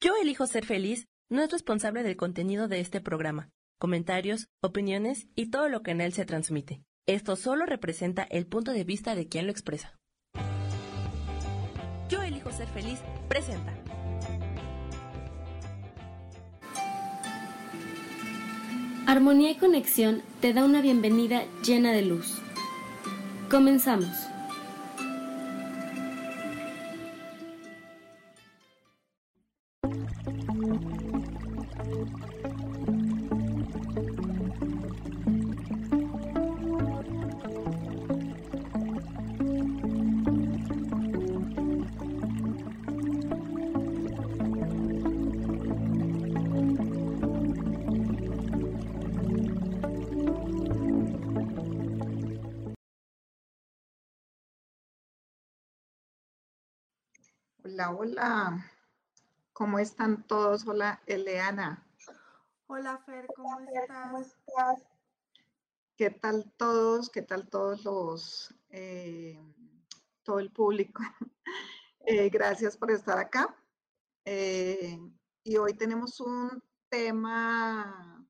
Yo elijo ser feliz no es responsable del contenido de este programa, comentarios, opiniones y todo lo que en él se transmite. Esto solo representa el punto de vista de quien lo expresa. Yo elijo ser feliz presenta. Armonía y conexión te da una bienvenida llena de luz. Comenzamos. Hola, hola. ¿Cómo están todos? Hola, Eleana. Hola, Fer, ¿cómo estás? ¿Qué tal todos? ¿Qué tal todos los, eh, todo el público? Eh, gracias por estar acá. Eh, y hoy tenemos un tema,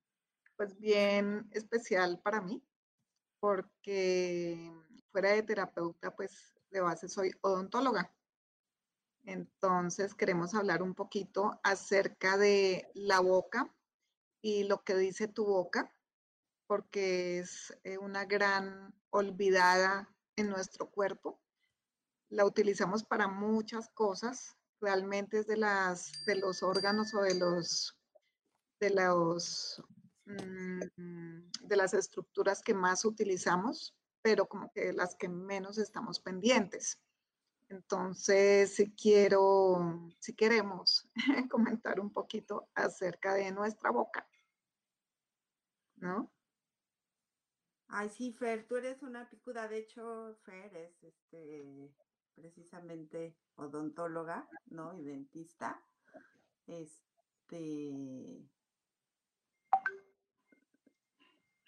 pues bien especial para mí, porque fuera de terapeuta, pues de base soy odontóloga. Entonces queremos hablar un poquito acerca de la boca y lo que dice tu boca, porque es eh, una gran olvidada en nuestro cuerpo. La utilizamos para muchas cosas, realmente es de, las, de los órganos o de los, de los mm, de las estructuras que más utilizamos, pero como que las que menos estamos pendientes. Entonces, si quiero, si queremos comentar un poquito acerca de nuestra boca, ¿no? Ay, sí, Fer, tú eres una picuda. De hecho, Fer es este, precisamente odontóloga, ¿no? Y dentista. Este.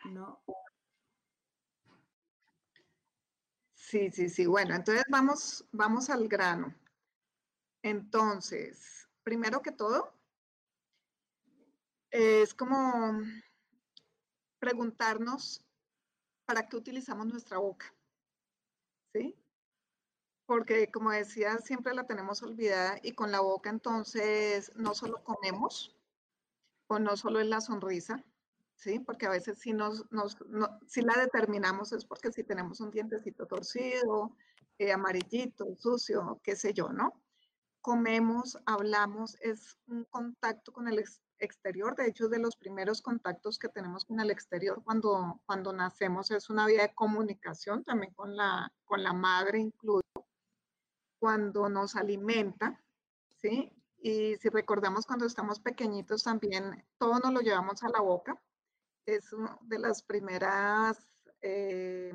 No, Sí, sí, sí. Bueno, entonces vamos, vamos al grano. Entonces, primero que todo, es como preguntarnos para qué utilizamos nuestra boca. ¿Sí? Porque como decía, siempre la tenemos olvidada y con la boca entonces no solo comemos o no solo es la sonrisa, ¿sí? Porque a veces si, nos, si la determinamos es porque si tenemos un dientecito torcido, eh, amarillito, sucio, qué sé yo, ¿no? Comemos, hablamos, es un contacto con el exterior, de hecho es de los primeros contactos que tenemos con el exterior cuando, cuando nacemos, es una vía de comunicación también con la, con la madre incluso, cuando nos alimenta, ¿sí? Y si recordamos cuando estamos pequeñitos también, todo nos lo llevamos a la boca, es una de las primeras eh,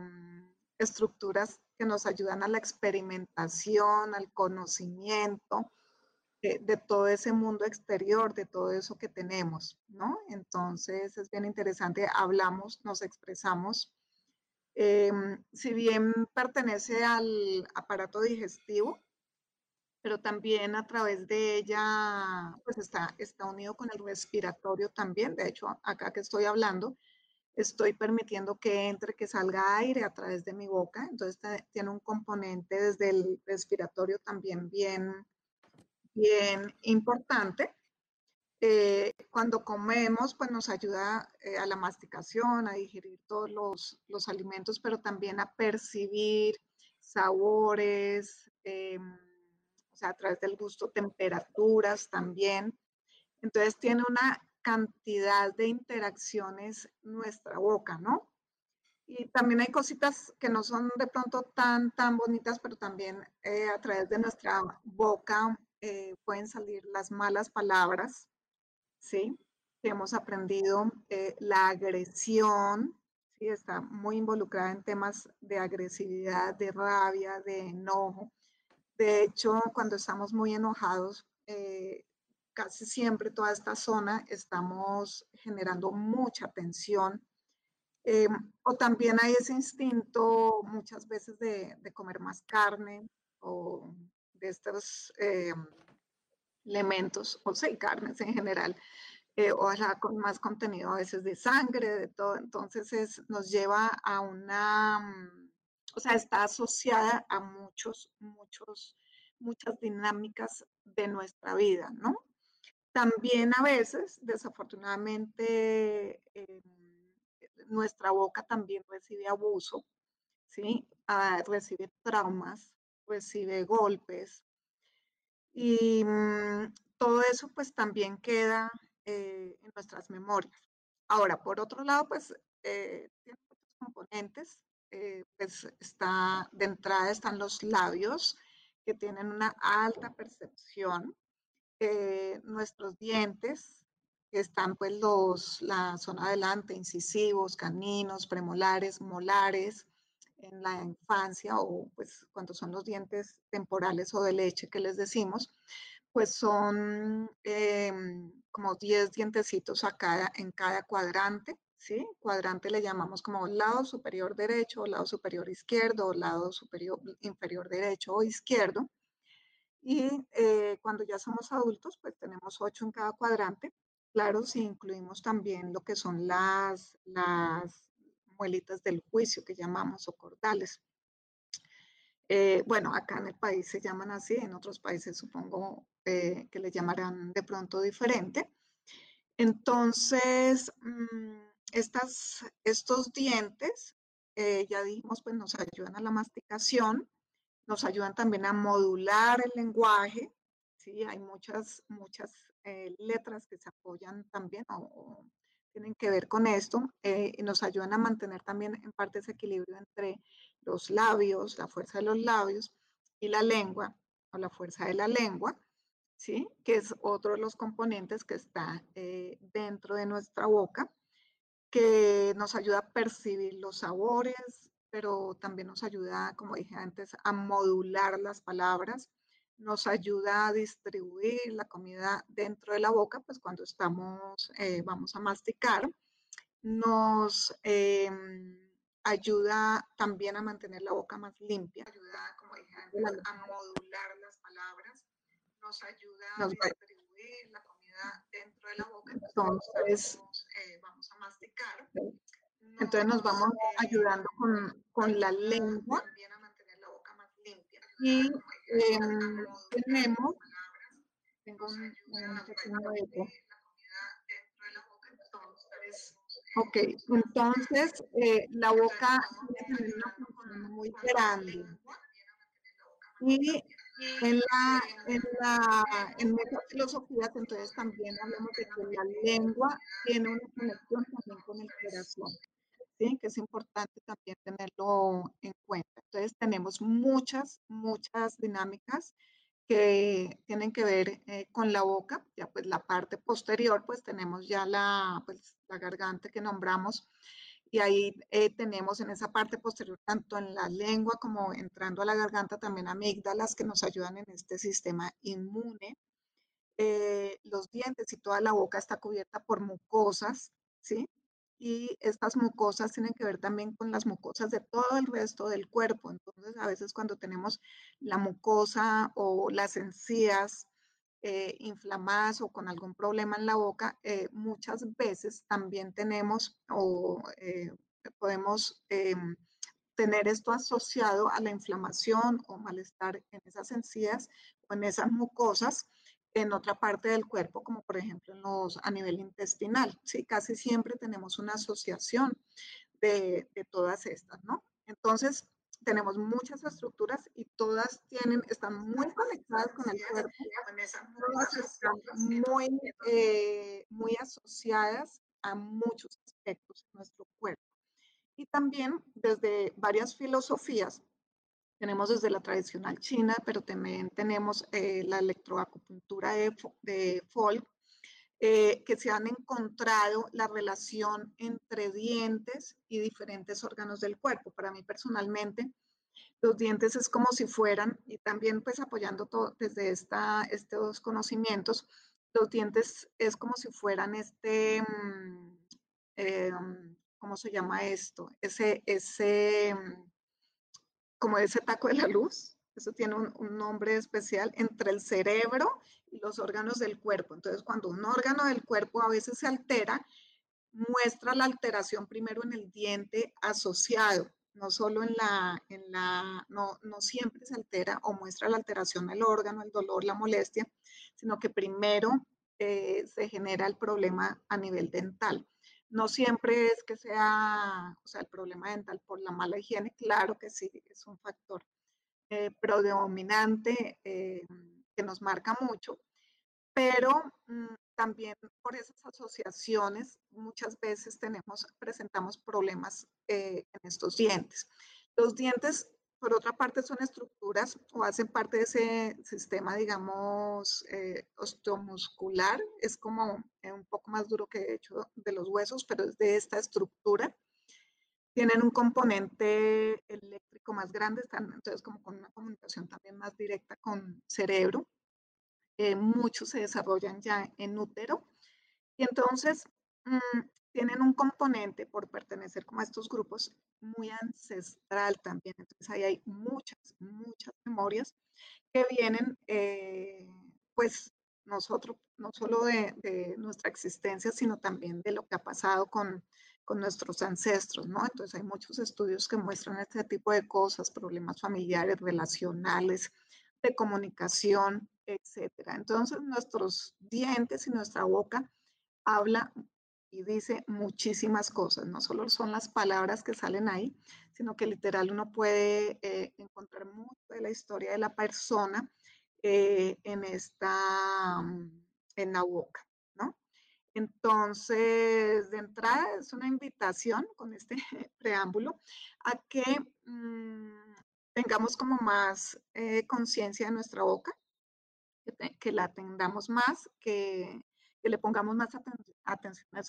estructuras que nos ayudan a la experimentación, al conocimiento de, todo ese mundo exterior, de todo eso que tenemos, ¿no? Entonces es bien interesante, hablamos, nos expresamos. Em, si bien pertenece al aparato digestivo, pero también a través de ella, pues está, está unido con el respiratorio también. De hecho, acá que estoy hablando, estoy permitiendo que entre, que salga aire a través de mi boca. Entonces tiene un componente desde el respiratorio también bien, bien importante. Eh, cuando comemos, pues nos ayuda eh, a la masticación, a digerir todos los, los, alimentos, pero también a percibir sabores. Em, o sea, a través del gusto, temperaturas también. Entonces tiene una cantidad de interacciones nuestra boca, ¿no? Y también hay cositas que no son de pronto tan, tan bonitas, pero también eh, a través de nuestra boca eh, pueden salir las malas palabras, ¿sí? hemos aprendido eh, la agresión, ¿sí? Está muy involucrada en temas de agresividad, de rabia, de enojo. De hecho, cuando estamos muy enojados, eh, casi siempre toda esta zona estamos generando mucha tensión. Eh, o también hay ese instinto muchas veces de, comer más carne o de estos, eh, elementos, o sea, carnes en general, eh, ojalá con más contenido a veces de sangre, de todo. Entonces es, nos lleva a una, o sea, está asociada a muchos, muchos, muchas dinámicas de nuestra vida, ¿no? También a veces, desafortunadamente, em, nuestra boca también recibe abuso, ¿sí? Ah, recibe traumas, recibe golpes. Y mm, todo eso pues también queda eh, en nuestras memorias. Ahora, por otro lado, pues eh, tiene muchos componentes. Eh, pues está, de entrada están los labios, que tienen una alta percepción. nuestros dientes, que están pues los, la zona adelante, incisivos, caninos, premolares, molares, en la infancia o pues cuando son los dientes temporales o de leche que les decimos, pues son em, como 10 dientecitos a cada, en cada cuadrante, ¿sí? Cuadrante le llamamos como lado superior derecho, lado superior izquierdo, lado superior inferior derecho o izquierdo. Y eh, cuando ya somos adultos, pues tenemos 8 en cada cuadrante. Claro, si incluimos también lo que son las, las muelitas del juicio que llamamos o cordales. Eh, bueno, acá en el país se llaman así, en otros países supongo eh, que le llamarán de pronto diferente. Entonces, mm, estos dientes, eh, ya dijimos, pues nos ayudan a la masticación, nos ayudan también a modular el lenguaje, ¿sí? Hay muchas, muchas letras que se apoyan también o tienen que ver con esto eh, y nos ayudan a mantener también en parte ese equilibrio entre los labios, la fuerza de los labios y la lengua o la fuerza de la lengua, ¿sí? que es otro de los componentes que está eh, dentro de nuestra boca, que nos ayuda a percibir los sabores, pero también nos ayuda, como dije antes, a modular las palabras nos ayuda a distribuir la comida dentro de la boca, pues cuando estamos, eh, vamos a masticar, nos em, ayuda también a mantener la boca más limpia, ayuda, como dije a modular las palabras, nos ayuda a distribuir la comida dentro de la boca, entonces eh, vamos a masticar. Entonces nos vamos ayudando con, con la lengua también a mantener la boca más limpia. Y Em, tenemos, tengo un, pequeño eco. Ok, entonces eh, la boca tiene una función muy grande. Y en la, en la, en muchas filosofías, entonces también hablamos de que la lengua tiene una conexión también con el corazón. ¿sí? que es importante también tenerlo en cuenta. Entonces tenemos muchas, muchas dinámicas que tienen que ver eh, con la boca, ya pues la parte posterior, pues tenemos ya la, pues, la garganta que nombramos y ahí eh, tenemos en esa parte posterior, tanto en la lengua como entrando a la garganta, también amígdalas que nos ayudan en este sistema inmune. Eh, los dientes y toda la boca está cubierta por mucosas, ¿sí? y estas mucosas tienen que ver también con las mucosas de todo el resto del cuerpo. Entonces, a veces cuando tenemos la mucosa o las encías eh, inflamadas o con algún problema en la boca, eh, muchas veces también tenemos o eh, podemos em, tener esto asociado a la inflamación o malestar en esas encías o en esas mucosas en otra parte del cuerpo, como por ejemplo en a nivel intestinal. ¿sí? Casi siempre tenemos una asociación de, de todas estas, ¿no? Entonces, tenemos muchas estructuras y todas tienen, están muy conectadas con el cuerpo, todas están muy, eh, muy asociadas a muchos aspectos de nuestro cuerpo. Y también desde varias filosofías tenemos desde la tradicional china, pero también tenemos eh, la electroacupuntura de, de Folk, eh, que se han encontrado la relación entre dientes y diferentes órganos del cuerpo. Para mí personalmente, los dientes es como si fueran, y también pues apoyando todo desde esta, estos conocimientos, los dientes es como si fueran este, mm, eh, ¿cómo se llama esto? Ese, ese como ese taco de la luz, eso tiene un, nombre especial, entre el cerebro y los órganos del cuerpo. Entonces, cuando un órgano del cuerpo a veces se altera, muestra la alteración primero en el diente asociado, no solo en la, en la no, no siempre se altera o muestra la alteración del órgano, el dolor, la molestia, sino que primero eh, se genera el problema a nivel dental. No siempre es que sea, o sea, el problema dental por la mala higiene, claro que sí, es un factor eh, predominante eh, que nos marca mucho, pero mm, también por esas asociaciones muchas veces tenemos, presentamos problemas eh, en estos dientes. Los dientes, por otra parte, son estructuras o hacen parte de ese sistema, digamos, osteomuscular. Es como un poco más duro que de hecho de los huesos, pero es de esta estructura. Tienen un componente eléctrico más grande, están entonces como con una comunicación también más directa con cerebro. Eh, muchos se desarrollan ya en útero. Y entonces mm, tienen un componente por pertenecer como a estos grupos muy ancestral también. Entonces ahí hay muchas, muchas memorias que vienen, eh, pues nosotros, no solo de, nuestra existencia, sino también de lo que ha pasado con, con nuestros ancestros, ¿no? Entonces hay muchos estudios que muestran este tipo de cosas, problemas familiares, relacionales, de comunicación, etcétera. Entonces, nuestros dientes y nuestra boca habla y dice muchísimas cosas. No solo son las palabras que salen ahí, sino que literal uno puede eh, encontrar mucho de la historia de la persona eh, en esta, en la boca. Entonces, de entrada es una invitación con este preámbulo a que mm, tengamos como más eh, conciencia de nuestra boca, que, la atendamos más, que, le pongamos más atención a,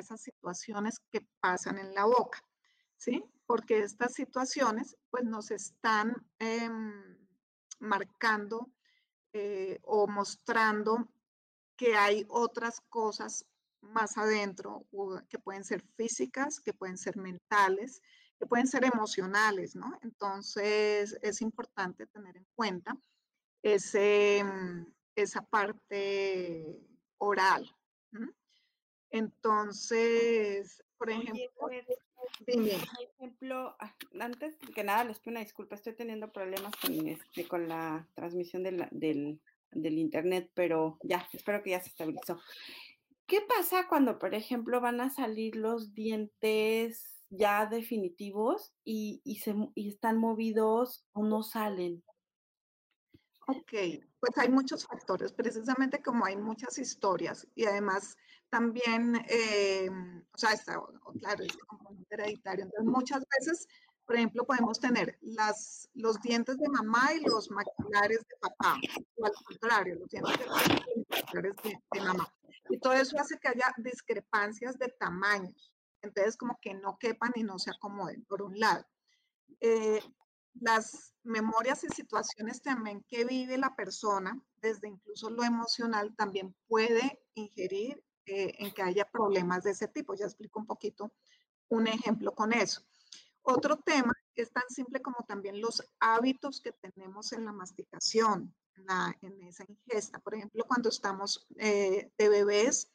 esas situaciones que pasan en la boca, ¿sí? Porque estas situaciones pues nos están em, marcando eh, o mostrando que hay otras cosas más adentro, que pueden ser físicas, que pueden ser mentales, que pueden ser emocionales, ¿no? Entonces es importante tener en cuenta ese, mm, esa parte oral. Entonces, por ejemplo, ejemplo, ah, antes que nada les pido una disculpa, estoy teniendo problemas con, este, con la transmisión del, del internet, pero ya, espero que ya se estabilizó. ¿Qué pasa cuando, por ejemplo, van a salir los dientes ya definitivos y, están movidos o no salen? Ok, pues hay muchos factores, precisamente como hay muchas historias y además también, eh, o sea, está, claro, es componente hereditario. Entonces, muchas veces, por ejemplo, podemos tener los dientes de mamá y los maxilares de papá, o al contrario, los dientes de papá y los maxilares de mamá. Y todo eso hace que haya discrepancias de tamaños entonces como que no quepan y no se acomoden, por un lado. Eh, las memorias y situaciones también que vive la persona, desde incluso lo emocional, también puede ingerir eh, en que haya problemas de ese tipo. Ya explico un poquito un ejemplo con eso. Otro tema es tan simple como también los hábitos que tenemos en la masticación, en, esa ingesta. Por ejemplo, cuando estamos eh, de bebés,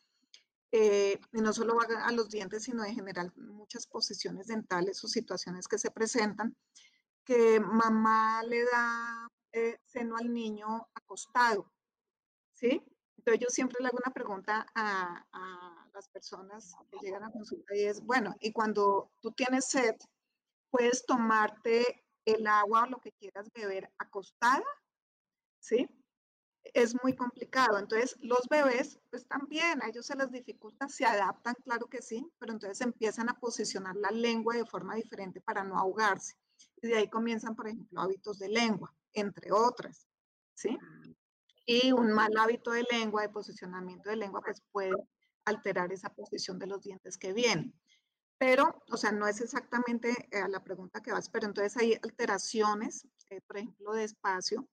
eh, y no solo a los dientes, sino en general muchas posiciones dentales o situaciones que se presentan, que mamá le da eh, seno al niño acostado, ¿sí? Entonces yo siempre le hago una pregunta a, a, las personas que llegan a consulta y es, bueno, y cuando tú tienes sed, ¿puedes tomarte el agua o lo que quieras beber acostada? ¿Sí? es muy complicado. Entonces, los bebés, pues también a ellos se les dificulta, se adaptan, claro que sí, pero entonces empiezan a posicionar la lengua de forma diferente para no ahogarse. Y de ahí comienzan, por ejemplo, hábitos de lengua, entre otras, ¿sí? Y un mal hábito de lengua, de posicionamiento de lengua, pues puede alterar esa posición de los dientes que vienen. Pero, o sea, no es exactamente a eh, la pregunta que vas, pero entonces hay alteraciones, eh, por ejemplo, de espacio,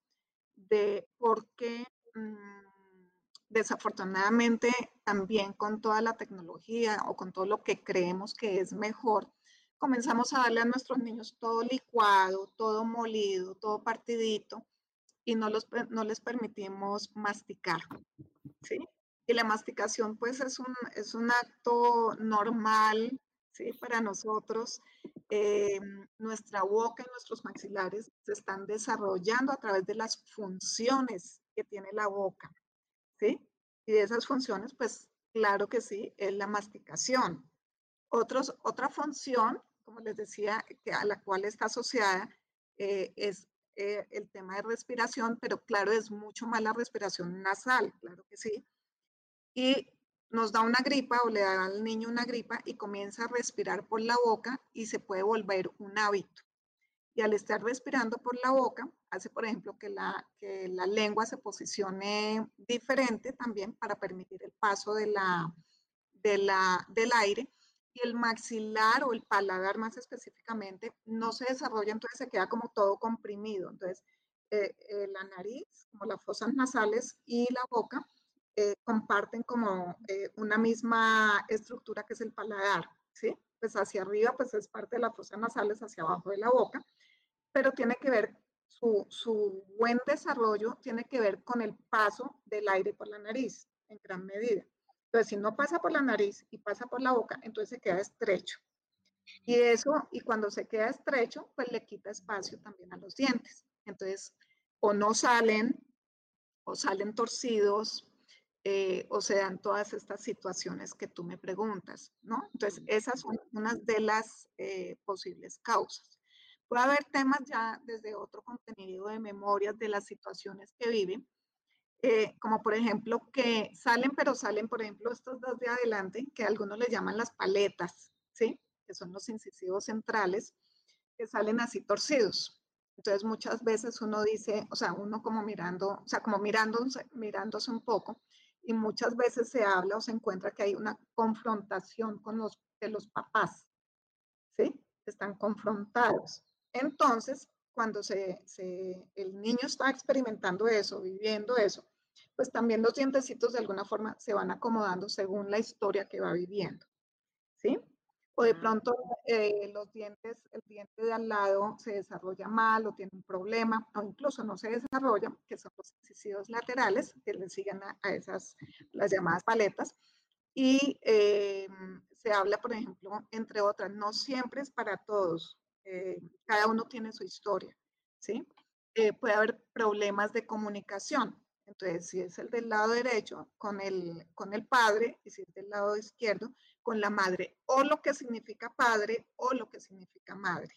de por qué mm, desafortunadamente también con toda la tecnología o con todo lo que creemos que es mejor, comenzamos a darle a nuestros niños todo licuado, todo molido, todo partidito y no, los, no les permitimos masticar. ¿sí? Y la masticación pues es un, es un acto normal ¿sí? para nosotros. Eh, nuestra boca y nuestros maxilares se están desarrollando a través de las funciones que tiene la boca. ¿sí? Y de esas funciones pues claro que sí, es la masticación. Otros, otra función, como les decía, que a la cual está asociada eh, es eh, el tema de respiración, pero claro, es mucho más la respiración nasal, claro que sí. Y nos da una gripa o le da al niño una gripa y comienza a respirar por la boca y se puede volver un hábito. Y al estar respirando por la boca, hace, por ejemplo, que la, que la lengua se posicione diferente también para permitir el paso de la, de la, del aire y el maxilar o el paladar más específicamente no se desarrolla, entonces se queda como todo comprimido. Entonces, eh, eh, la nariz, como las fosas nasales y la boca eh, comparten como una misma estructura que es el paladar, ¿sí? Pues hacia arriba, pues es parte de las fosas nasales, hacia abajo de la boca, pero tiene que ver, su, su buen desarrollo tiene que ver con el paso del aire por la nariz, en gran medida. Entonces, si no pasa por la nariz y pasa por la boca, entonces se queda estrecho. Y eso, y cuando se queda estrecho, pues le quita espacio también a los dientes. Entonces, o no salen, o salen torcidos, eh, o se dan todas estas situaciones que tú me preguntas, ¿no? Entonces, esas son unas de las eh, posibles causas. Puede haber temas ya desde otro contenido de memorias de las situaciones que viven, eh, como por ejemplo que salen, pero salen, por ejemplo, estos dos de adelante, que algunos le llaman las paletas, ¿sí? Que son los incisivos centrales, que salen así torcidos. Entonces muchas veces uno dice, o sea, uno como mirando, o sea, como mirándose, mirándose un poco, y muchas veces se habla o se encuentra que hay una confrontación con los de los papás, ¿sí? Están confrontados. Entonces, cuando se, el niño está experimentando eso, viviendo eso, pues también los dientecitos de alguna forma se van acomodando según la historia que va viviendo, ¿sí? O de pronto eh, los dientes, el diente de al lado se desarrolla mal o tiene un problema, o incluso no se desarrolla, que son los incisivos laterales, que le siguen a, esas, las llamadas paletas. Y eh, se habla, por ejemplo, entre otras, no siempre es para todos, eh, cada uno tiene su historia, ¿sí? puede haber problemas de comunicación, entonces, si es el del lado derecho, con el, con el padre, y si es del lado izquierdo, con la madre, o lo que significa padre o lo que significa madre,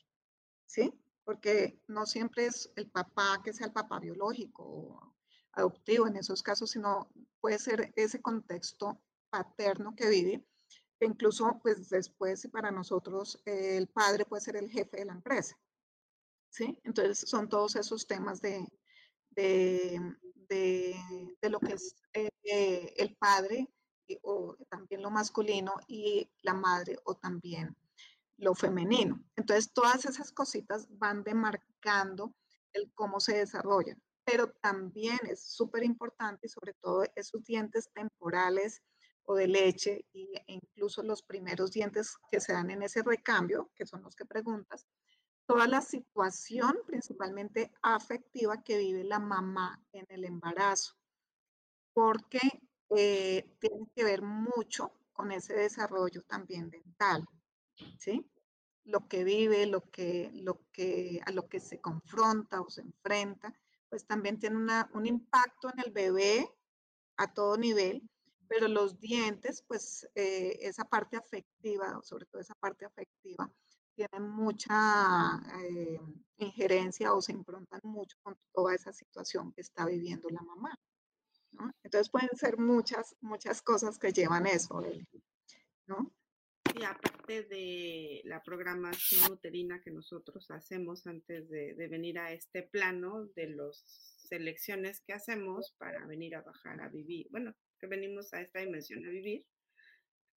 ¿sí? Porque no siempre es el papá que sea el papá biológico adoptivo en esos casos, sino puede ser ese contexto paterno que vive, que incluso pues después para nosotros el padre puede ser el jefe de la empresa, ¿sí? Entonces son todos esos temas de, de, lo que es eh, el padre o también lo masculino y la madre o también lo femenino. Entonces, todas esas cositas van demarcando el cómo se desarrollan. Pero también es súper importante, sobre todo esos dientes temporales o de leche e incluso los primeros dientes que se dan en ese recambio, que son los que preguntas, toda la situación principalmente afectiva que vive la mamá en el embarazo, porque eh, tiene que ver mucho con ese desarrollo también dental, ¿sí? Lo que vive, lo que, lo que, a lo que se confronta o se enfrenta, pues también tiene un impacto en el bebé a todo nivel, pero los dientes, pues eh, esa parte afectiva, sobre todo esa parte afectiva, tienen mucha eh, injerencia o se improntan mucho con toda esa situación que está viviendo la mamá. Entonces pueden ser muchas, muchas cosas que llevan eso, ¿no? Y aparte de la programación uterina que nosotros hacemos antes de, de venir a este plano, de las selecciones que hacemos para venir a bajar a vivir, bueno, que venimos a esta dimensión a vivir,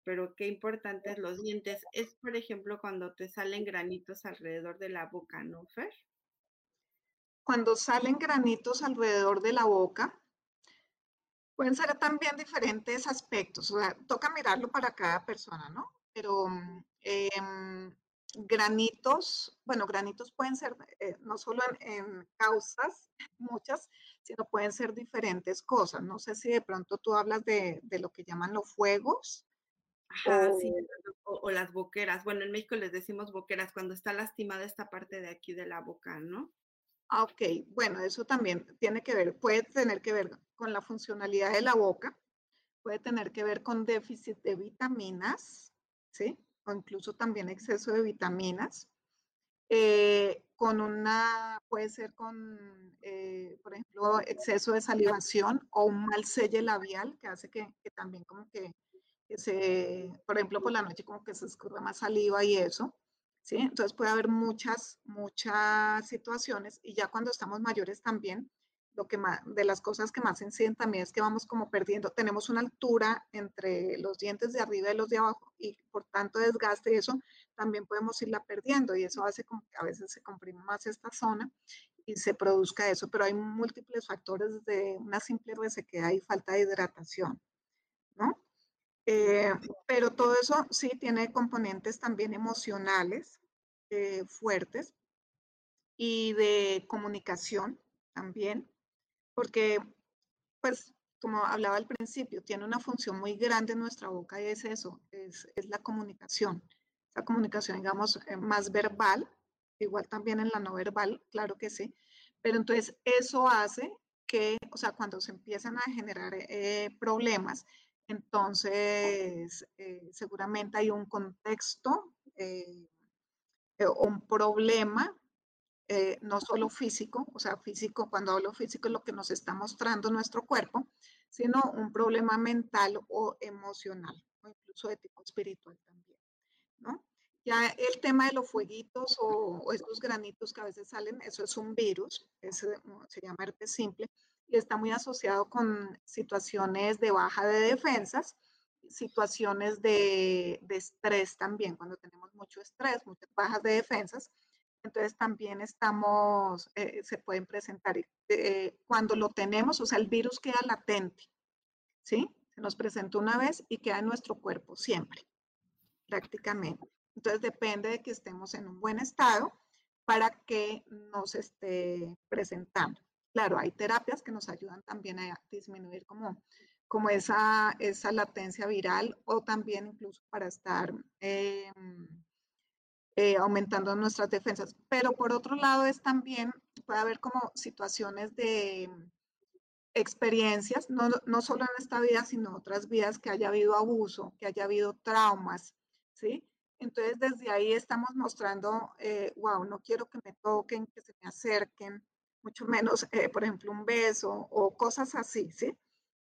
pero qué importantes los dientes. Es, por ejemplo, cuando te salen granitos alrededor de la boca, ¿no, Fer? Cuando salen granitos alrededor de la boca, pueden ser también diferentes aspectos. O sea, toca mirarlo para cada persona, ¿no? Pero mm, em, granitos, bueno, granitos pueden ser eh, no solo en, causas, muchas, sino pueden ser diferentes cosas. No sé si de pronto tú hablas de, lo que llaman los fuegos. o, sí, o, las boqueras. Bueno, en México les decimos boqueras cuando está lastimada esta parte de aquí de la boca, ¿no? Ah, ok, bueno, eso también tiene que ver, puede tener que ver con la funcionalidad de la boca, puede tener que ver con déficit de vitaminas, ¿sí? O incluso también exceso de vitaminas. Eh, con una, puede ser con, eh, por ejemplo, exceso de salivación o un mal selle labial que hace que, también como que, se, por ejemplo, por la noche como que se escurra más saliva y eso. ¿Sí? Entonces puede haber muchas, muchas situaciones y ya cuando estamos mayores también, lo que más, de las cosas que más inciden también es que vamos como perdiendo, tenemos una altura entre los dientes de arriba y los de abajo y por tanto desgaste y eso también podemos irla perdiendo y eso hace que a veces se comprime más esta zona y se produzca eso, pero hay múltiples factores de una simple resequedad y falta de hidratación, ¿no? Eh, pero todo eso sí tiene componentes también emocionales eh, fuertes y de comunicación también, porque pues como hablaba al principio, tiene una función muy grande en nuestra boca y es eso, es, es la comunicación. Esa comunicación, digamos, eh, más verbal, igual también en la no verbal, claro que sí, pero entonces eso hace que, o sea, cuando se empiezan a generar problemas, entonces, eh, seguramente hay un contexto eh, eh, o un problema, no solo físico, o sea, físico, cuando hablo físico es lo que nos está mostrando nuestro cuerpo, sino un problema mental o emocional, o incluso de tipo espiritual también, ¿no? Ya el tema de los fueguitos o, estos granitos que a veces salen, eso es un virus, se llama herpes simple, y está muy asociado con situaciones de baja de defensas, situaciones de, estrés también, cuando tenemos mucho estrés, muchas bajas de defensas, entonces también estamos, eh, se pueden presentar eh, cuando lo tenemos, o sea, el virus queda latente, ¿sí? Se nos presenta una vez y queda en nuestro cuerpo siempre, prácticamente. Entonces depende de que estemos en un buen estado para que nos esté presentando. Claro, hay terapias que nos ayudan también a disminuir como, como esa, esa latencia viral o también incluso para estar em, eh, aumentando nuestras defensas. Pero por otro lado es también, puede haber como situaciones de experiencias, no, no solo en esta vida, sino otras vidas que haya habido abuso, que haya habido traumas, ¿sí? Entonces desde ahí estamos mostrando, wow, eh, no quiero que me toquen, que se me acerquen, mucho menos, eh, por ejemplo, un beso o cosas así, ¿sí?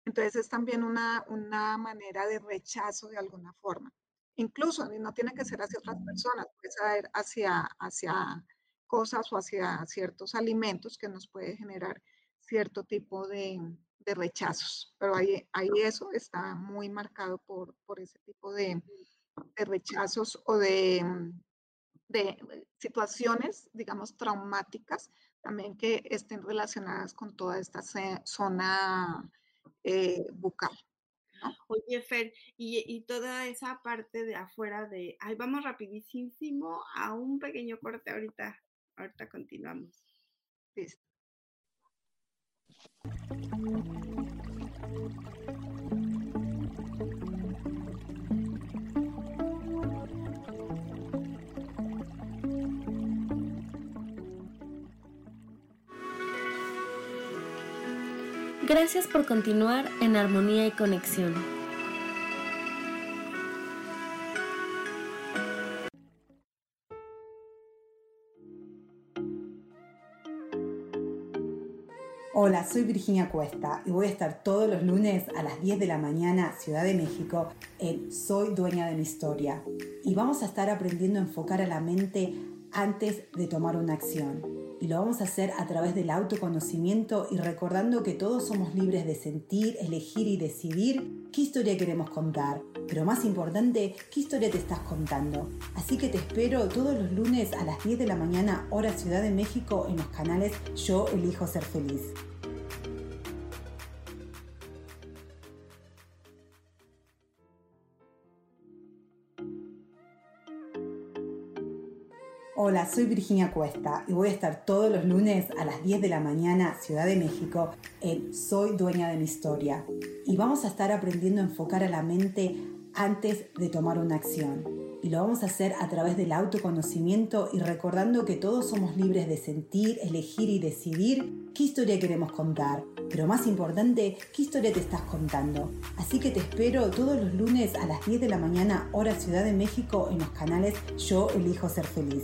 Entonces es también una, una manera de rechazo de alguna forma. Incluso no tiene que ser hacia otras personas, puede ser hacia, hacia cosas o hacia ciertos alimentos que nos puede generar cierto tipo de, de rechazos. Pero ahí, ahí, eso está muy marcado por, por ese tipo de, de rechazos o de, de situaciones, digamos, traumáticas también que estén relacionadas con toda esta zona eh, bucal. Oye, Fer, y, toda esa parte de afuera de, ay, vamos rapidísimo a un pequeño corte ahorita, ahorita continuamos. Listo. Gracias por continuar en armonía y conexión. Hola, soy Virginia Cuesta y voy a estar todos los lunes a las 10 de la mañana, Ciudad de México, en Soy Dueña de mi Historia. Y vamos a estar aprendiendo a enfocar a la mente antes de tomar una acción y lo vamos a hacer a través del autoconocimiento y recordando que todos somos libres de sentir, elegir y decidir qué historia queremos contar. Pero más importante, qué historia te estás contando. Así que te espero todos los lunes a las 10 de la mañana, hora Ciudad de México, en los canales Yo Elijo Ser Feliz. Hola, soy Virginia Cuesta y voy a estar todos los lunes a las 10 de la mañana, Ciudad de México, en Soy Dueña de mi Historia. Y vamos a estar aprendiendo a enfocar a la mente antes de tomar una acción. Y lo vamos a hacer a través del autoconocimiento y recordando que todos somos libres de sentir, elegir y decidir qué historia queremos contar. Pero más importante, qué historia te estás contando. Así que te espero todos los lunes a las 10 de la mañana, hora Ciudad de México, en los canales Yo Elijo Ser Feliz.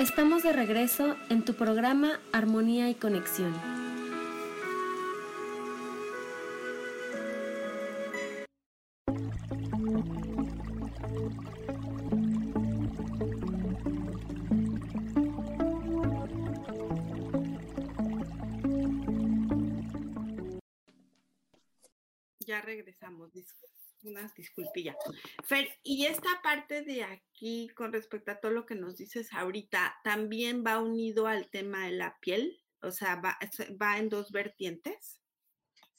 Estamos de regreso en tu programa Armonía y Conexión. Ya regresamos unas disculpillas. Fer, y esta parte de aquí con respecto a todo lo que nos dices ahorita, ¿también va unido al tema de la piel? O sea, va, va en dos vertientes.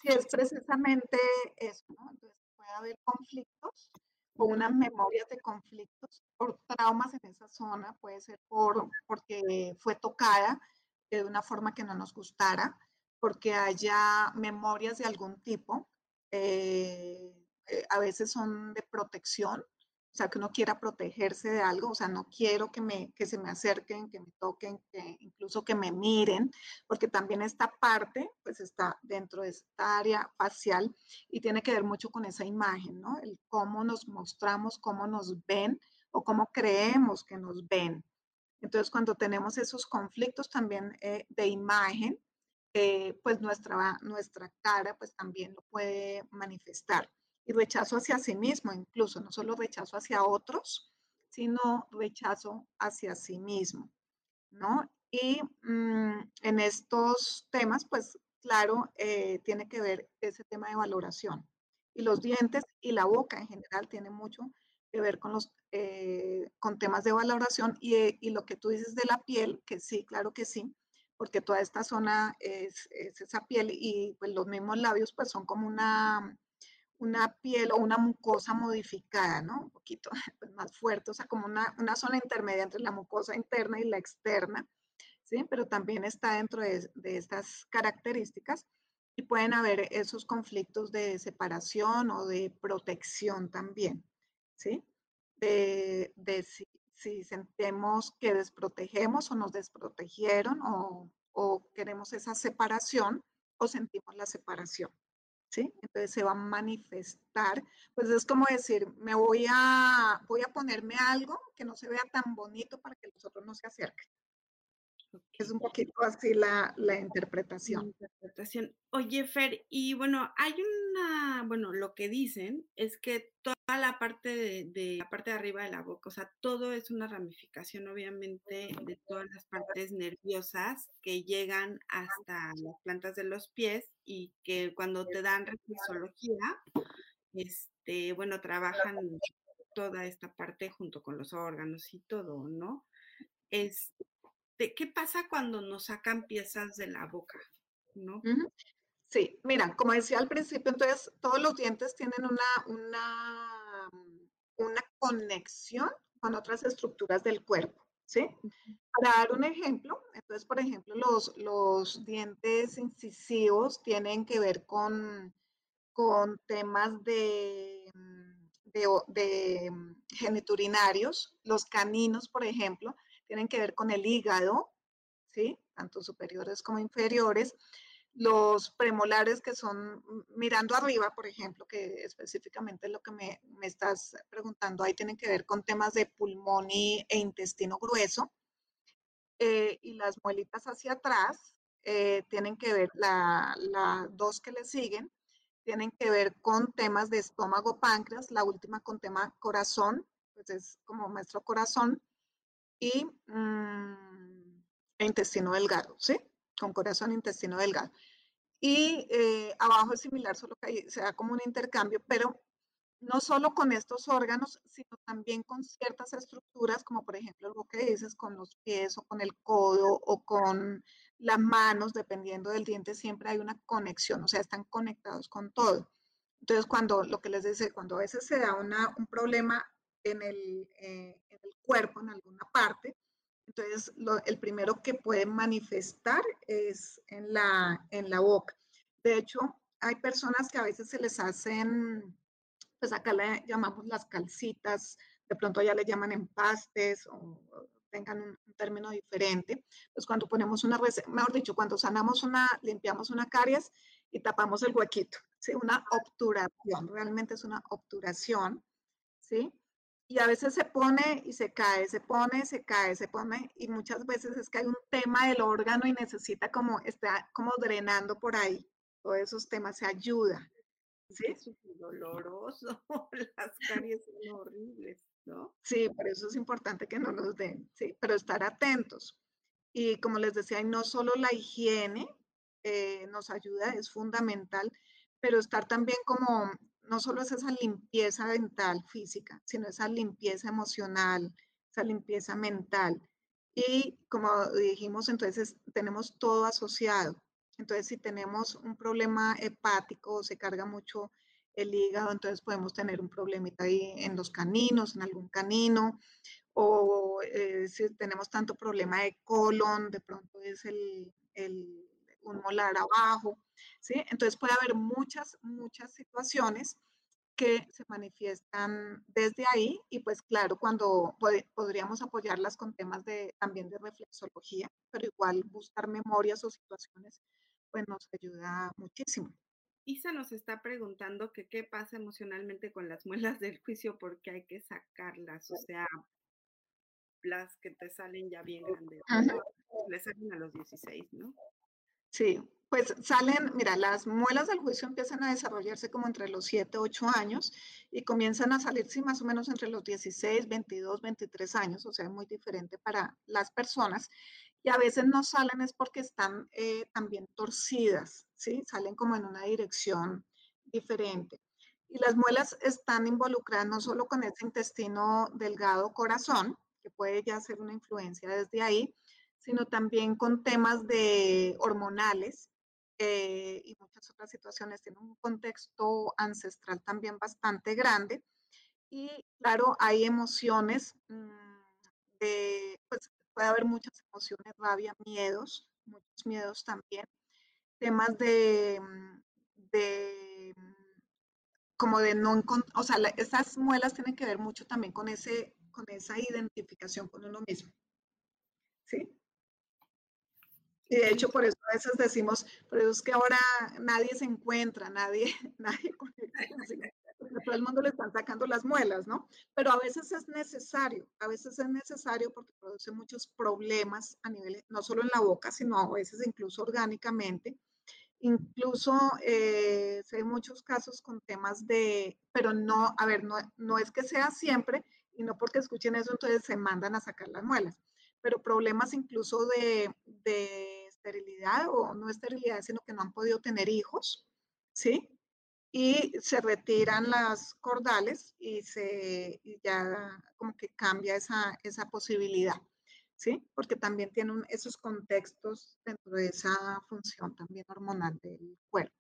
Sí, es precisamente eso, ¿no? Entonces puede haber conflictos o unas memorias de conflictos por traumas en esa zona, puede ser por, porque fue tocada de una forma que no nos gustara, porque haya memorias de algún tipo. Eh, eh, a veces son de protección, o sea, que uno quiera protegerse de algo, o sea, no quiero que, me, que se me acerquen, que me toquen, que incluso que me miren, porque también esta parte, pues está dentro de esta área facial y tiene que ver mucho con esa imagen, ¿no? El cómo nos mostramos, cómo nos ven o cómo creemos que nos ven. Entonces, cuando tenemos esos conflictos también eh, de imagen, eh, pues nuestra, nuestra cara pues también lo puede manifestar y rechazo hacia sí mismo, incluso no solo rechazo hacia otros, sino rechazo hacia sí mismo, ¿no? Y mm, en estos temas, pues claro, eh, tiene que ver ese tema de valoración. Y los dientes y la boca en general tiene mucho que ver con los eh, con temas de valoración y, y, lo que tú dices de la piel, que sí, claro que sí, porque toda esta zona es, es esa piel y pues los mismos labios pues son como una una piel o una mucosa modificada, ¿no? Un poquito pues, más fuerte, o sea, como una, una, zona intermedia entre la mucosa interna y la externa, ¿sí? Pero también está dentro de, de estas características y pueden haber esos conflictos de separación o de protección también, ¿sí? De, de si, si, sentimos que desprotegemos o nos desprotegieron o, o queremos esa separación o sentimos la separación. ¿Sí? Entonces se va a manifestar, pues es como decir, me voy a, voy a ponerme algo que no se vea tan bonito para que los otros no se acerquen. Es un poquito así la, la interpretación. interpretación. Oye, Fer, y bueno, hay una, bueno, lo que dicen es que la parte de, la parte de arriba de la boca, o sea, todo es una ramificación, obviamente, de todas las partes nerviosas que llegan hasta las plantas de los pies y que cuando te dan reflexología, este, bueno, trabajan toda esta parte junto con los órganos y todo, ¿no? Es, ¿qué pasa cuando nos sacan piezas de la boca? ¿no? Sí, mira, como decía al principio, entonces todos los dientes tienen una, una, una conexión con otras estructuras del cuerpo, ¿sí? Para dar un ejemplo, entonces, por ejemplo, los, los dientes incisivos tienen que ver con, con temas de, de, de geniturinarios, los caninos, por ejemplo, tienen que ver con el hígado, ¿sí? Tanto superiores como inferiores. Los premolares que son mirando arriba, por ejemplo, que específicamente es lo que me, me estás preguntando, ahí tienen que ver con temas de pulmón y, e intestino grueso. Eh, y las muelitas hacia atrás, eh, tienen que ver, las la dos que le siguen, tienen que ver con temas de estómago, páncreas, la última con tema corazón, pues es como nuestro corazón, y mm, e intestino delgado, ¿sí? Con corazón intestino delgado. Y eh, abajo es similar, solo que ahí se da como un intercambio, pero no solo con estos órganos, sino también con ciertas estructuras, como por ejemplo lo que dices con los pies o con el codo o con las manos, dependiendo del diente, siempre hay una conexión, o sea, están conectados con todo. Entonces, cuando lo que les decía, cuando a veces se da una, un problema en el, eh, en el, cuerpo, en alguna parte, entonces el primero que puede manifestar es en la, en la boca. De hecho, hay personas que a veces se les hacen pues acá le llamamos las calcitas, de pronto ya le llaman empastes o tengan un, término diferente. Pues cuando ponemos una, mejor dicho, cuando sanamos una, limpiamos una caries y tapamos el huequito, ¿sí? Una obturación, realmente es una obturación, ¿sí? Y a veces se pone y se cae, se pone, se cae, se pone, y muchas veces es que hay un tema del órgano y necesita como, está como drenando por ahí. Todos esos temas se ayuda. ¿sí? Es súper doloroso, las caries son horribles, ¿no? Sí, por eso es importante que no nos den, sí, pero estar atentos. Y como les decía, no solo la higiene eh, nos ayuda, es fundamental, pero estar también como, no solo es esa limpieza dental física, sino esa limpieza emocional, esa limpieza mental. Y como dijimos, entonces tenemos todo asociado. Entonces, si tenemos un problema hepático, se carga mucho el hígado, entonces podemos tener un problemita ahí en los caninos, en algún canino, o eh, si tenemos tanto problema de colon, de pronto es el, un molar abajo, ¿sí? Entonces puede haber muchas, muchas situaciones que se manifiestan desde ahí y pues claro, cuando podríamos apoyarlas con temas de, también de reflexología, pero igual buscar memorias o situaciones pues nos ayuda muchísimo. Isa nos está preguntando que qué pasa emocionalmente con las muelas del juicio porque hay que sacarlas, o sea, las que te salen ya bien grandes. Le salen a los 16, ¿no? Sí, pues salen, mira, las muelas del juicio empiezan a desarrollarse como entre los 7, 8 años y comienzan a salir, sí, más o menos entre los 16, 22, 23 años, o sea, es muy diferente para las personas y a veces no salen es porque están eh, también torcidas, ¿sí? Salen como en una dirección diferente. Y las muelas están involucradas no solo con ese intestino delgado corazón, que puede ya ser una influencia desde ahí, sino también con temas de hormonales eh, y muchas otras situaciones. Tiene un contexto ancestral también bastante grande. Y claro, hay emociones mm, de, pues, puede haber muchas emociones, rabia, miedos, muchos miedos también. Temas de, mm, de mm, como de no o sea, esas muelas tienen que ver mucho también con ese, con esa identificación con uno mismo. ¿Sí? Y de hecho, por eso a veces decimos, por eso es que ahora nadie se encuentra, nadie, nadie todo el mundo le están sacando las muelas, ¿no? Pero a veces es necesario, a veces es necesario porque produce muchos problemas a nivel, no solo en la boca, sino a veces incluso orgánicamente. Incluso eh, hay muchos casos con temas de, pero no, a ver, no, no es que sea siempre y no porque escuchen eso entonces se mandan a sacar las muelas, pero problemas incluso de, de esterilidad o no esterilidad, sino que no han podido tener hijos, ¿sí? y se retiran las cordales y, se, ya como que cambia esa, esa posibilidad, ¿sí? Porque también tiene esos contextos dentro de esa función también hormonal del cuerpo.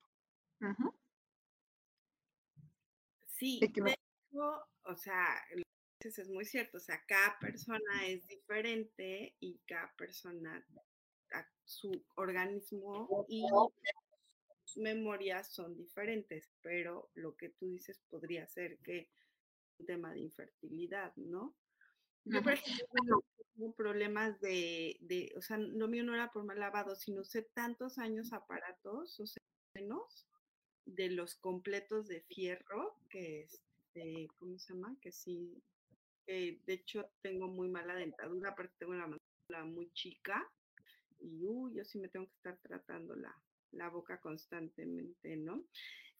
Sí, o sea, es muy cierto, o sea, cada persona es diferente y cada persona, su organismo y memorias son diferentes, pero lo que tú dices podría ser que un tema de infertilidad, ¿no? Yo, por ejemplo, tengo problemas de, de, o sea, lo mío no era por mal lavado, sino usé tantos años aparatos, o sea, menos de los completos de fierro, que es, este, ¿cómo se llama? Que sí, de hecho tengo muy mala dentadura, porque tengo una mandíbula muy chica, y uy, yo sí me tengo que estar tratando la, la boca constantemente, ¿no?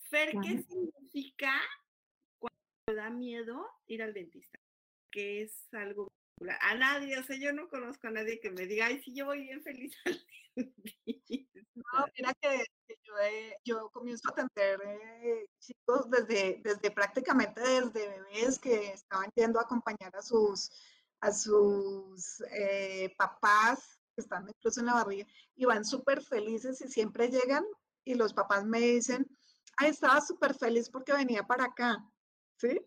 Fer, ¿qué significa cuando da miedo ir al dentista? Que es algo a nadie, o sea, yo no conozco a nadie que me diga, ay, sí, yo voy bien feliz al dentista. No, mira que, yo, yo, comienzo a atender eh, chicos desde, desde prácticamente desde bebés que estaban yendo a acompañar a sus, a sus eh, papás que están incluso en la barriga y van súper felices y siempre llegan y los papás me dicen, ay, estaba súper feliz porque venía para acá, ¿sí?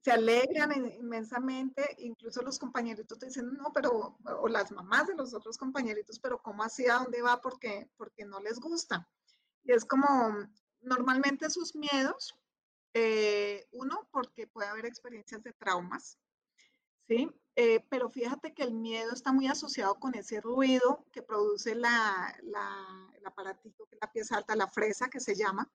Se alegran inmensamente, incluso los compañeritos te dicen, no, pero, o las mamás de los otros compañeritos, pero ¿cómo así? ¿A dónde va? Porque, porque no les gusta. Y es como, normalmente sus miedos, eh, uno, porque puede haber experiencias de traumas, ¿sí? Eh, pero fíjate que el miedo está muy asociado con ese ruido que produce la, la, el aparatito, que es la pieza alta, la fresa que se llama.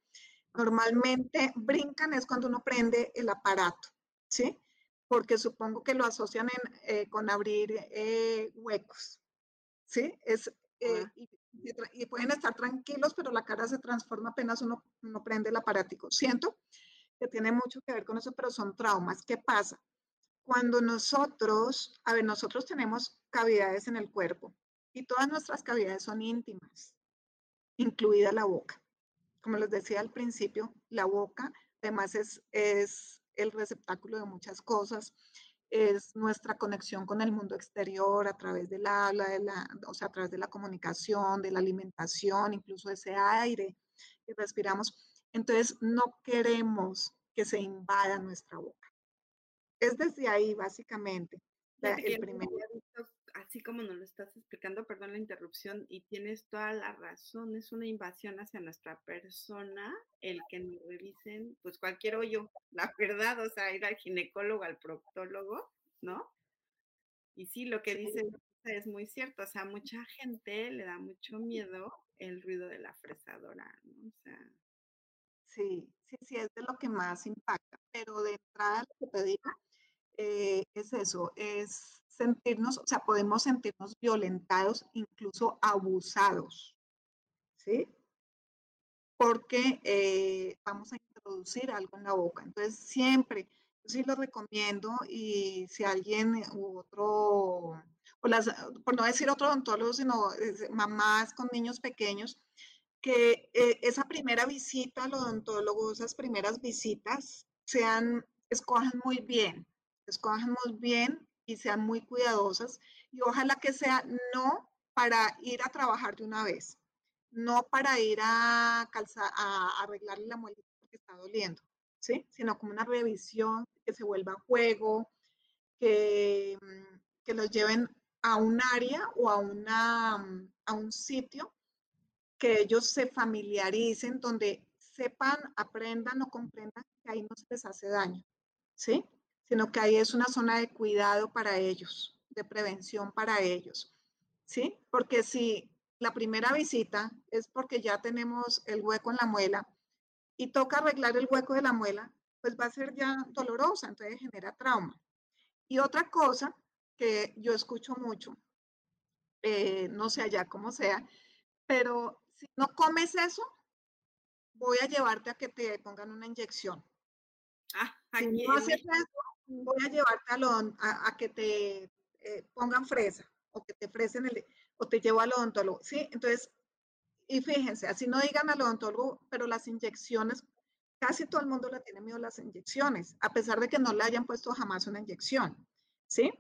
Normalmente brincan es cuando uno prende el aparato, ¿sí? Porque supongo que lo asocian eh, con abrir eh, huecos, ¿sí? Es, y, y, pueden estar tranquilos, pero la cara se transforma apenas uno, uno prende el aparatico. Siento que tiene mucho que ver con eso, pero son traumas. ¿Qué pasa? Cuando nosotros, a ver, nosotros tenemos cavidades en el cuerpo y todas nuestras cavidades son íntimas, incluida la boca. Como les decía al principio, la boca además es, es el receptáculo de muchas cosas, es nuestra conexión con el mundo exterior a través del habla, de la, o sea, a través de la comunicación, de la alimentación, incluso ese aire que respiramos. Entonces, no queremos que se invada nuestra boca es desde ahí, básicamente. el primer... Así como nos lo estás explicando, perdón la interrupción, y tienes toda la razón, es una invasión hacia nuestra persona el que nos revisen, pues cualquier hoyo, la verdad, o sea, ir al ginecólogo, al proctólogo, ¿no? Y sí, lo que dice es muy cierto, o sea, mucha gente le da mucho miedo el ruido de la fresadora, ¿no? O sea. Sí, sí, sí, es de lo que más impacta, pero de entrada lo que te digo eh, es eso, es sentirnos, o sea, podemos sentirnos violentados, incluso abusados, ¿sí? Porque eh, vamos a introducir algo en la boca. Entonces, siempre, yo sí lo recomiendo y si alguien u otro, por no decir otro odontólogo, sino mamás con niños pequeños, que eh, esa primera visita al odontólogo, esas primeras visitas, sean, escojan muy bien, escojamos bien y sean muy cuidadosas y ojalá que sea no para ir a trabajar de una vez, no para ir a, calzar, a arreglarle la muelita porque está doliendo, ¿sí? Sino como una revisión que se vuelva juego, que, mm, que los lleven a un área o a, una, mm, a un sitio que ellos se familiaricen, donde sepan, aprendan o comprendan que ahí no se les hace daño, ¿sí? Sino que ahí es una zona de cuidado para ellos, de prevención para ellos. ¿Sí? Porque si la primera visita es porque ya tenemos el hueco en la muela y toca arreglar el hueco de la muela, pues va a ser ya dolorosa, entonces genera trauma. Y otra cosa que yo escucho mucho, eh, no sé allá cómo sea, pero si no comes eso, voy a llevarte a que te pongan una inyección. Ah, si no haces eso, voy a llevarte a, a, que te eh, pongan fresa o que te fresen el, o te llevo al odontólogo, ¿sí? Entonces, y fíjense, así no digan al odontólogo, pero las inyecciones, casi todo el mundo le tiene miedo a las inyecciones, a pesar de que no le hayan puesto jamás una inyección, ¿sí?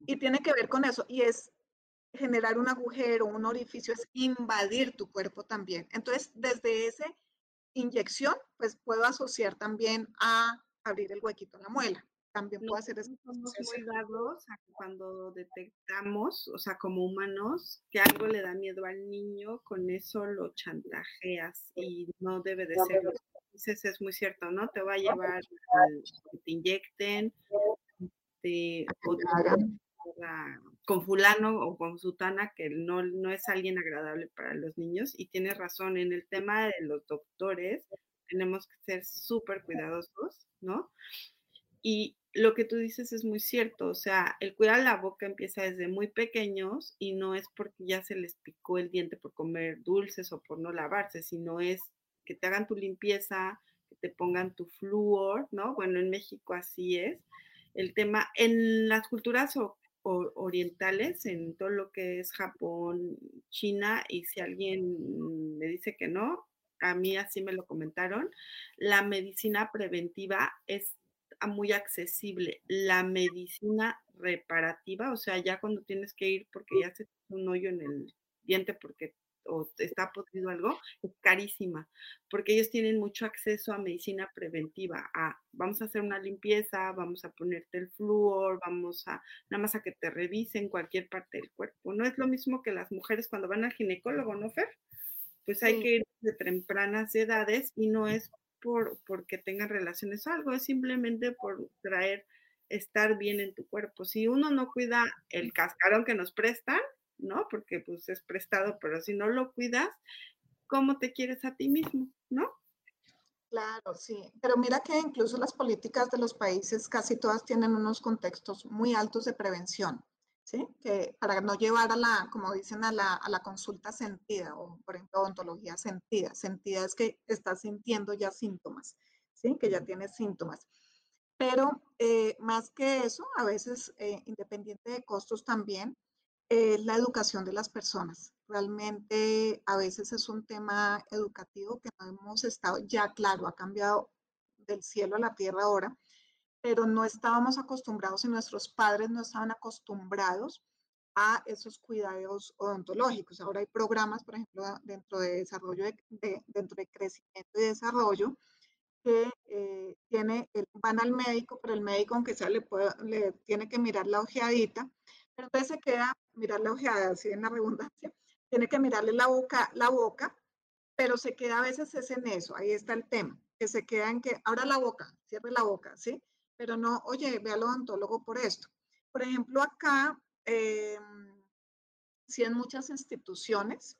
Y tiene que ver con eso, y es generar un agujero, un orificio, es invadir tu cuerpo también. Entonces, desde esa inyección, pues puedo asociar también a abrir el huequito en la muela también puede hacer eso. Somos muy dados cuando detectamos, o sea, como humanos, que algo le da miedo al niño, con eso lo chantajeas y no debe de ser. Dices, es muy cierto, ¿no? Te va a llevar a que te inyecten, te, con fulano o con sutana, que no, no es alguien agradable para los niños. Y tienes razón, en el tema de los doctores, tenemos que ser súper cuidadosos, ¿no? Y lo que tú dices es muy cierto, o sea, el cuidar la boca empieza desde muy pequeños y no es porque ya se les picó el diente por comer dulces o por no lavarse, sino es que te hagan tu limpieza, que te pongan tu flúor, ¿no? Bueno, en México así es. El tema, en las culturas orientales, en todo lo que es Japón, China, y si alguien me dice que no, a mí así me lo comentaron, la medicina preventiva es muy accesible. La medicina reparativa, o sea, ya cuando tienes que ir porque ya se un hoyo en el diente porque o está podrido algo, es carísima, porque ellos tienen mucho acceso a medicina preventiva, a vamos a hacer una limpieza, vamos a ponerte el flúor, vamos a nada más a que te revisen cualquier parte del cuerpo. No es lo mismo que las mujeres cuando van al ginecólogo, ¿no, Fer? Pues hay que ir de tempranas edades y no es por porque tengan relaciones o algo, es simplemente por traer estar bien en tu cuerpo. Si uno no cuida el cascarón que nos prestan, ¿no? Porque pues es prestado, pero si no lo cuidas, ¿cómo te quieres a ti mismo, ¿no? Claro, sí, pero mira que incluso las políticas de los países casi todas tienen unos contextos muy altos de prevención. ¿Sí? Que para no llevar a la, como dicen, a la, a la consulta sentida o, por ejemplo, odontología sentida. Sentida es que estás sintiendo ya síntomas, ¿sí? Que ya tienes síntomas. Pero eh, más que eso, a veces, eh, independiente de costos también, es la educación de las personas. Realmente a veces es un tema educativo que no hemos estado, ya claro, ha cambiado del cielo a la tierra ahora, pero no estábamos acostumbrados y nuestros padres no estaban acostumbrados a esos cuidados odontológicos. Ahora hay programas, por ejemplo, dentro de desarrollo, de, dentro de crecimiento y desarrollo, que eh, tiene, van al médico, pero el médico, aunque sea, le, puede, le tiene que mirar la ojeadita, pero entonces se queda, mirar la ojeada, así en la redundancia, tiene que mirarle la boca, la boca, pero se queda a veces es en eso, ahí está el tema, que se queda en que, abra la boca, cierre la boca, ¿sí? Pero no, oye, ve al odontólogo por esto. Por ejemplo, acá, eh, si en muchas instituciones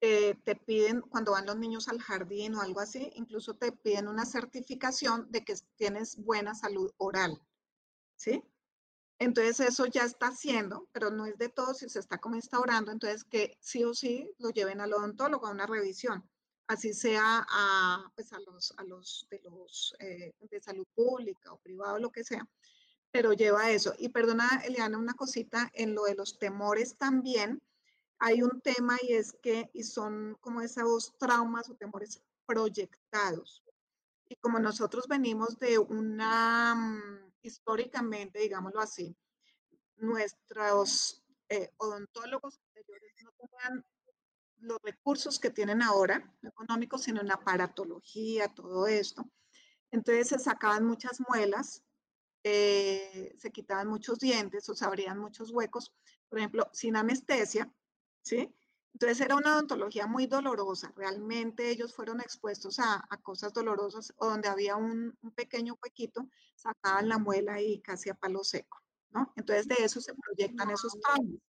eh, te piden, cuando van los niños al jardín o algo así, incluso te piden una certificación de que tienes buena salud oral, ¿sí? Entonces eso ya está haciendo, pero no es de todo si se está como instaurando, entonces que sí o sí lo lleven al odontólogo a una revisión así sea a, pues a los, a los, de, los eh, de salud pública o privado, lo que sea, pero lleva eso. Y perdona, Eliana, una cosita, en lo de los temores también hay un tema y es que y son como esos traumas o temores proyectados. Y como nosotros venimos de una, mm, históricamente, digámoslo así, nuestros eh, odontólogos anteriores no tenían los recursos que tienen ahora, económicos, sino en aparatología, todo esto. Entonces se sacaban muchas muelas, eh, se quitaban muchos dientes o se abrían muchos huecos, por ejemplo, sin anestesia, ¿sí? Entonces era una odontología muy dolorosa. Realmente ellos fueron expuestos a, cosas dolorosas o donde había un, pequeño huequito, sacaban la muela y casi a palo seco, ¿no? Entonces de eso se proyectan esos traumas.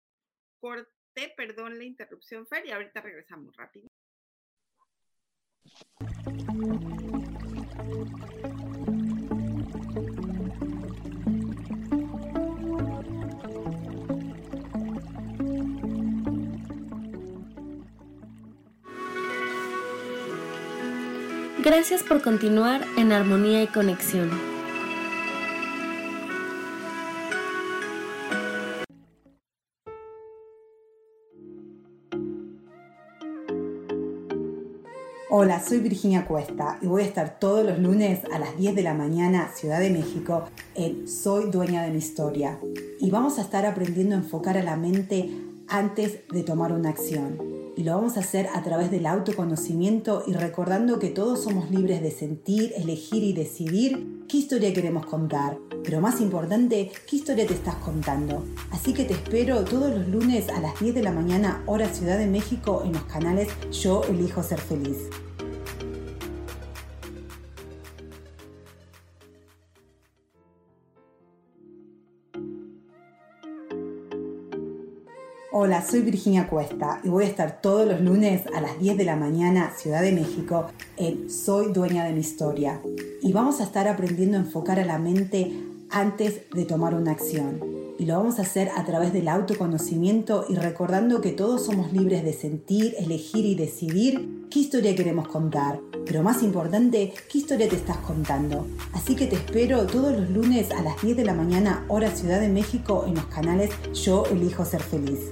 Por perdón la interrupción, Fer, y ahorita regresamos rápido. Gracias por continuar en armonía y conexión. Hola, soy Virginia Cuesta y voy a estar todos los lunes a las 10 de la mañana, Ciudad de México, en Soy Dueña de mi Historia. Y vamos a estar aprendiendo a enfocar a la mente antes de tomar una acción. Y lo vamos a hacer a través del autoconocimiento y recordando que todos somos libres de sentir, elegir y decidir qué historia queremos contar. Pero más importante, qué historia te estás contando. Así que te espero todos los lunes a las 10 de la mañana, hora Ciudad de México, en los canales Yo Elijo Ser Feliz. Hola, soy Virginia Cuesta y voy a estar todos los lunes a las 10 de la mañana, Ciudad de México, en Soy Dueña de mi Historia. Y vamos a estar aprendiendo a enfocar a la mente antes de tomar una acción. Y lo vamos a hacer a través del autoconocimiento y recordando que todos somos libres de sentir, elegir y decidir qué historia queremos contar. Pero más importante, qué historia te estás contando. Así que te espero todos los lunes a las 10 de la mañana, hora Ciudad de México, en los canales Yo Elijo Ser Feliz.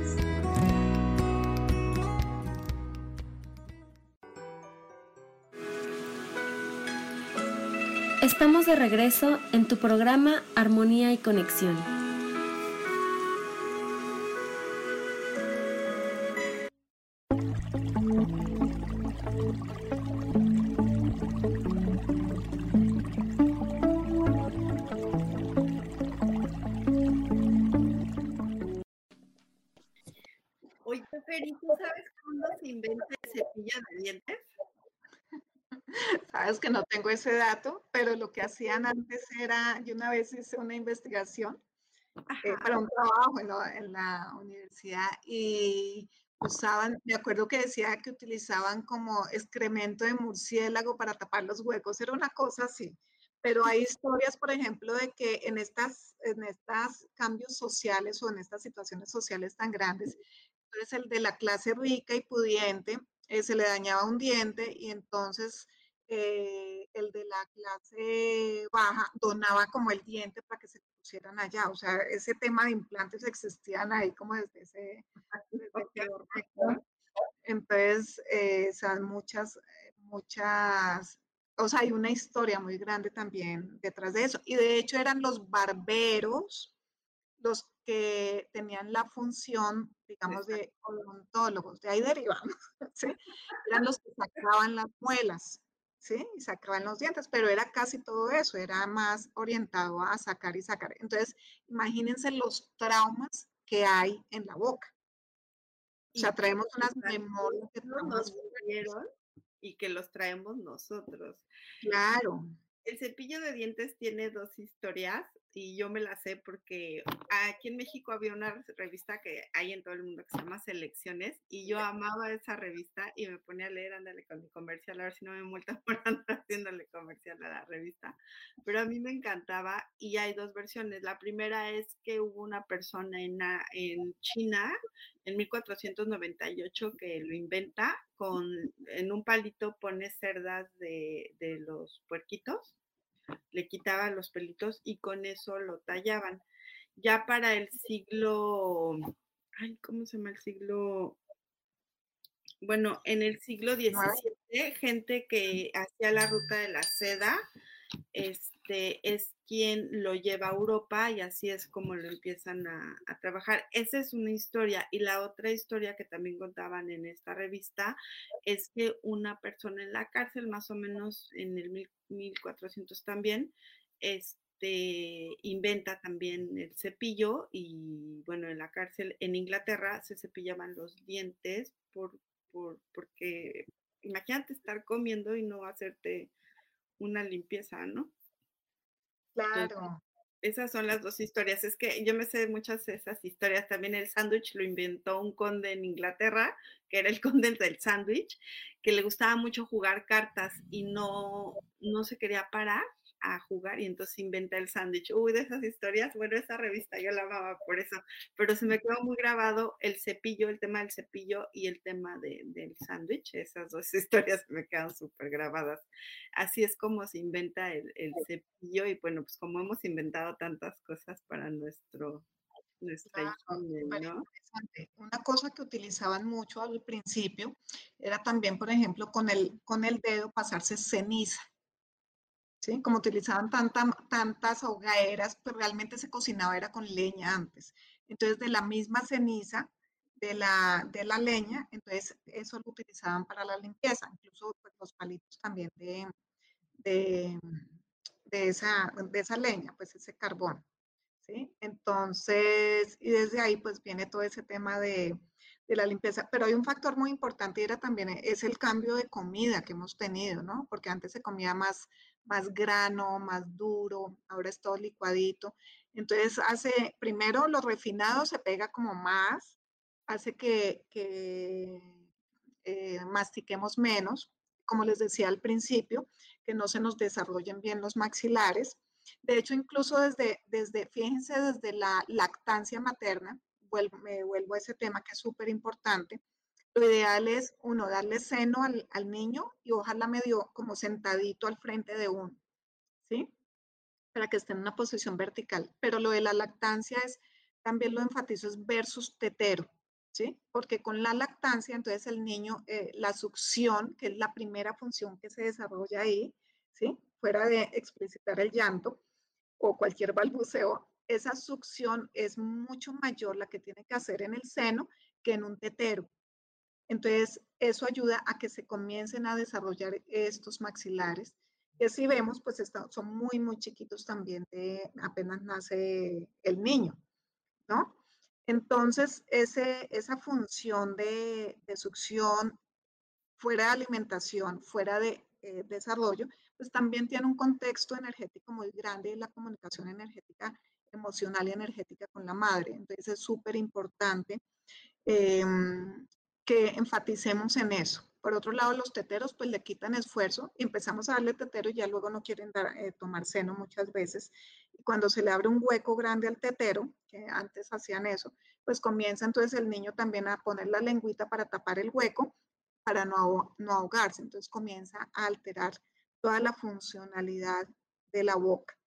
Estamos de regreso en tu programa Armonía y Conexión. Sabes que no tengo ese dato, pero lo que hacían antes era, yo una vez hice una investigación eh, para un trabajo en la, en la universidad y usaban, me acuerdo que decía que utilizaban como excremento de murciélago para tapar los huecos, era una cosa así. Pero hay historias, por ejemplo, de que en estas, en estos cambios sociales o en estas situaciones sociales tan grandes, entonces el de la clase rica y pudiente eh, se le dañaba un diente y entonces eh, el de la clase baja donaba como el diente para que se pusieran allá. O sea, ese tema de implantes existían ahí como desde ese... desde entonces, eh, o sea, muchas, muchas, o sea, hay una historia muy grande también detrás de eso. Y de hecho eran los barberos los que tenían la función, digamos, de odontólogos, de ahí derivamos, ¿sí? Eran los que sacaban las muelas, ¿sí? Y sacaban los dientes, pero era casi todo eso, era más orientado a sacar y sacar. Entonces, imagínense los traumas que hay en la boca. O sea, traemos unas memorias de traumas. Y que los traemos nosotros. Claro. El cepillo de dientes tiene dos historias y yo me la sé porque aquí en México había una revista que hay en todo el mundo que se llama Selecciones y yo amaba esa revista y me ponía a leer, ándale con mi comercial, a ver si no me multa por andar haciéndole comercial a la revista. Pero a mí me encantaba y hay dos versiones. La primera es que hubo una persona en, en China en 1498 que lo inventa con, en un palito pone cerdas de, de los puerquitos le quitaban los pelitos y con eso lo tallaban. Ya para el siglo, ay, ¿cómo se llama el siglo? Bueno, en el siglo XVII, gente que hacía la ruta de la seda, este, es quien lo lleva a Europa y así es como lo empiezan a, trabajar. Esa es una historia. Y la otra historia que también contaban en esta revista es que una persona en la cárcel, más o menos en el 1400 también, este, inventa también el cepillo y bueno, en la cárcel en Inglaterra se cepillaban los dientes por, por, porque imagínate estar comiendo y no hacerte una limpieza, ¿no? Claro. Esas son las dos historias. Es que yo me sé muchas de esas historias. También el sándwich lo inventó un conde en Inglaterra, que era el conde del sándwich, que le gustaba mucho jugar cartas y no, no se quería parar a jugar y entonces inventa el sándwich. Uy, de esas historias, bueno, esa revista yo la amaba por eso, pero se me quedó muy grabado el cepillo, el tema del cepillo y el tema de, del sándwich. Esas dos historias me quedan súper grabadas. Así es como se inventa el, el, cepillo y bueno, pues como hemos inventado tantas cosas para nuestro... Nuestra claro, higiene, ¿no? Una cosa que utilizaban mucho al principio era también, por ejemplo, con el, con el dedo pasarse ceniza. ¿Sí? Como utilizaban tanta, tantas hogueras, pues realmente se cocinaba era con leña antes. Entonces, de la misma ceniza de la, de la leña, entonces eso lo utilizaban para la limpieza, incluso pues, los palitos también de, de, de, esa, de esa leña, pues ese carbón. ¿sí? Entonces, y desde ahí pues viene todo ese tema de, de la limpieza. Pero hay un factor muy importante y era también es el cambio de comida que hemos tenido, ¿no? Porque antes se comía más, más grano, más duro, ahora es todo licuadito. Entonces hace, primero lo refinado se pega como más, hace que, que eh, mastiquemos menos, como les decía al principio, que no se nos desarrollen bien los maxilares. De hecho, incluso desde, desde fíjense, desde la lactancia materna, vuelvo, me vuelvo a ese tema que es súper importante, lo ideal es uno darle seno al, al, niño y ojalá medio como sentadito al frente de uno, ¿sí? Para que esté en una posición vertical. Pero lo de la lactancia es, también lo enfatizo, es versus tetero. ¿sí? Porque con la lactancia, entonces el niño, eh, la succión, que es la primera función que se desarrolla ahí, ¿sí? Fuera de explicitar el llanto o cualquier balbuceo, esa succión es mucho mayor la que tiene que hacer en el seno que en un tetero. Entonces, eso ayuda a que se comiencen a desarrollar estos maxilares, que si vemos, pues son muy, muy chiquitos también, de, apenas nace el niño, ¿no? Entonces, ese, esa función de, succión fuera de alimentación, fuera de eh, desarrollo, pues también tiene un contexto energético muy grande en la comunicación energética, emocional y energética con la madre. Entonces, es súper importante em, que enfaticemos en eso. Por otro lado, los teteros pues le quitan esfuerzo empezamos a darle tetero y ya luego no quieren dar, eh, tomar seno muchas veces. Y cuando se le abre un hueco grande al tetero, que antes hacían eso, pues comienza entonces el niño también a poner la lengüita para tapar el hueco para no, no ahogarse. Entonces comienza a alterar toda la funcionalidad de la boca.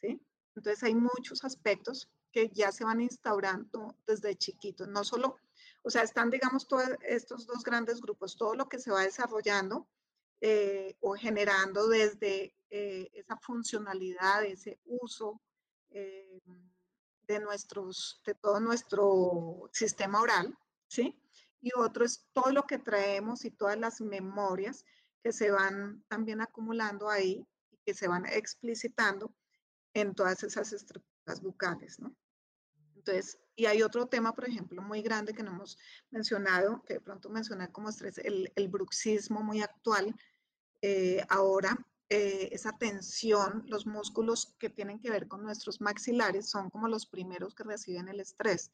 ¿sí? Entonces hay muchos aspectos que ya se van instaurando desde chiquitos, no solo o sea, están, digamos, todos estos dos grandes grupos, todo lo que se va desarrollando eh, o generando desde eh, esa funcionalidad, ese uso eh, de, nuestros, de todo nuestro sistema oral, ¿sí? Y otro es todo lo que traemos y todas las memorias que se van también acumulando ahí y que se van explicitando en todas esas estructuras bucales, ¿no? Entonces, y hay otro tema, por ejemplo, muy grande que no hemos mencionado, que de pronto mencioné como estrés, el, bruxismo muy actual. Eh, ahora, eh, esa tensión, los músculos que tienen que ver con nuestros maxilares son como los primeros que reciben el estrés.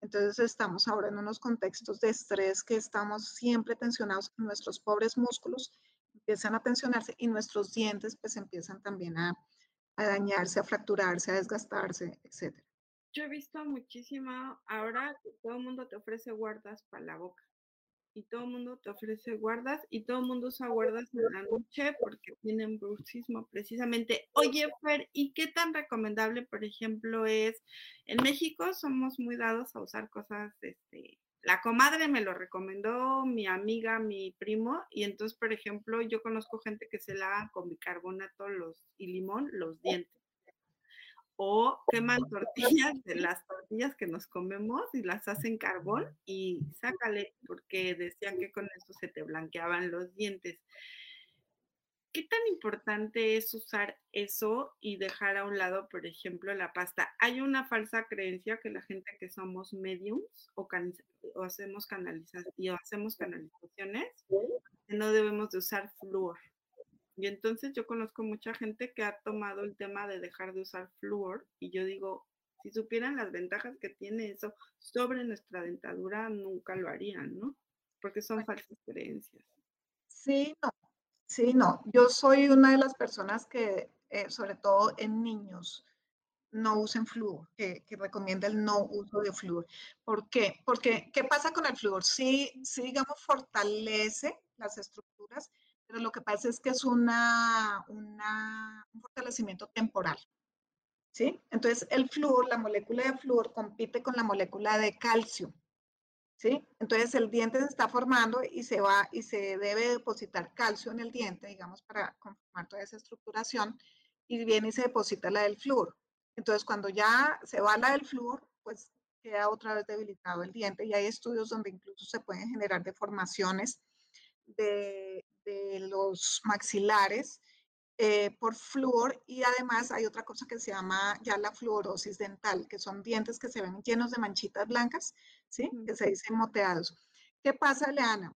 Entonces estamos ahora en unos contextos de estrés que estamos siempre tensionados, nuestros pobres músculos empiezan a tensionarse y nuestros dientes pues empiezan también a, a dañarse, a fracturarse, a desgastarse, etcétera yo he visto muchísimo ahora que todo el mundo te ofrece guardas para la boca. Y todo el mundo te ofrece guardas y todo el mundo usa guardas en la noche porque tienen bruxismo precisamente. Oye, Fer, ¿y qué tan recomendable, por ejemplo, es? En México somos muy dados a usar cosas, este, la comadre me lo recomendó, mi amiga, mi primo, y entonces, por ejemplo, yo conozco gente que se lava con bicarbonato los, y limón los dientes o queman tortillas de las tortillas que nos comemos y las hacen carbón y sácale, porque decían que con eso se te blanqueaban los dientes. ¿Qué tan importante es usar eso y dejar a un lado, por ejemplo, la pasta? Hay una falsa creencia que la gente que somos mediums o, hacemos, y hacemos canalizaciones, no debemos de usar flúor. Y entonces yo conozco mucha gente que ha tomado el tema de dejar de usar flúor y yo digo, si supieran las ventajas que tiene eso sobre nuestra dentadura, nunca lo harían, ¿no? Porque son falsas creencias. Sí, no, sí, no. Yo soy una de las personas que, eh, sobre todo en niños, no usen flúor, que, que, recomienda el no uso de flúor. ¿Por qué? Porque, ¿qué pasa con el flúor? Sí, sí, digamos, fortalece las estructuras, pero lo que pasa es que es una, un fortalecimiento temporal. ¿sí? Entonces, el flúor, la molécula de flúor compite con la molécula de calcio. ¿sí? Entonces, el diente se está formando y se va y se debe depositar calcio en el diente, digamos, para conformar toda esa estructuración, y viene y se deposita la del flúor. Entonces, cuando ya se va la del flúor, pues queda otra vez debilitado el diente y hay estudios donde incluso se pueden generar deformaciones de, de los maxilares eh, por flúor y además hay otra cosa que se llama ya la fluorosis dental, que son dientes que se ven llenos de manchitas blancas, ¿sí? Que se dicen moteados. ¿Qué pasa, Leana?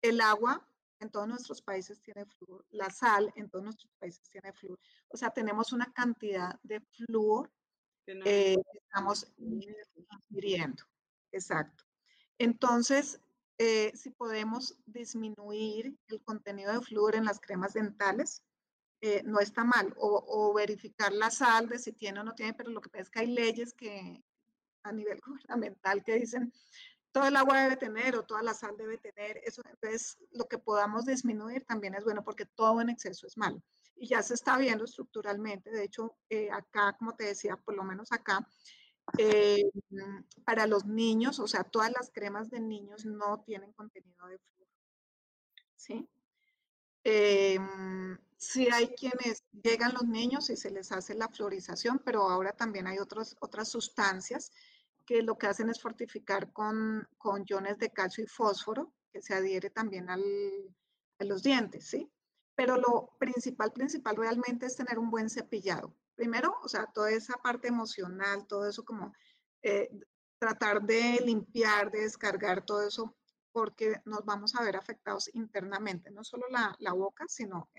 El agua en todos nuestros países tiene flúor, la sal en todos nuestros países tiene flúor. O sea, tenemos una cantidad de flúor que eh, estamos ingiriendo. Exacto. Entonces, eh, si podemos disminuir el contenido de flúor en las cremas dentales, eh, no está mal. O, o, verificar la sal de si tiene o no tiene, pero lo que pasa es que hay leyes que a nivel gubernamental que dicen todo el agua debe tener o toda la sal debe tener. Eso, entonces, lo que podamos disminuir también es bueno porque todo en exceso es malo. Y ya se está viendo estructuralmente. De hecho, eh, acá, como te decía, por lo menos acá, eh, para los niños, o sea, todas las cremas de niños no tienen contenido de flúor. ¿Sí? Eh, hay quienes llegan los niños y se les hace la fluorización, pero ahora también hay otros, otras sustancias que lo que hacen es fortificar con, con iones de calcio y fósforo, que se adhiere también al, a los dientes, ¿sí? Pero lo principal, principal realmente es tener un buen cepillado. Primero, o sea, toda esa parte emocional, todo eso como eh, tratar de limpiar, de descargar todo eso, porque nos vamos a ver afectados internamente, no solo la, la boca, sino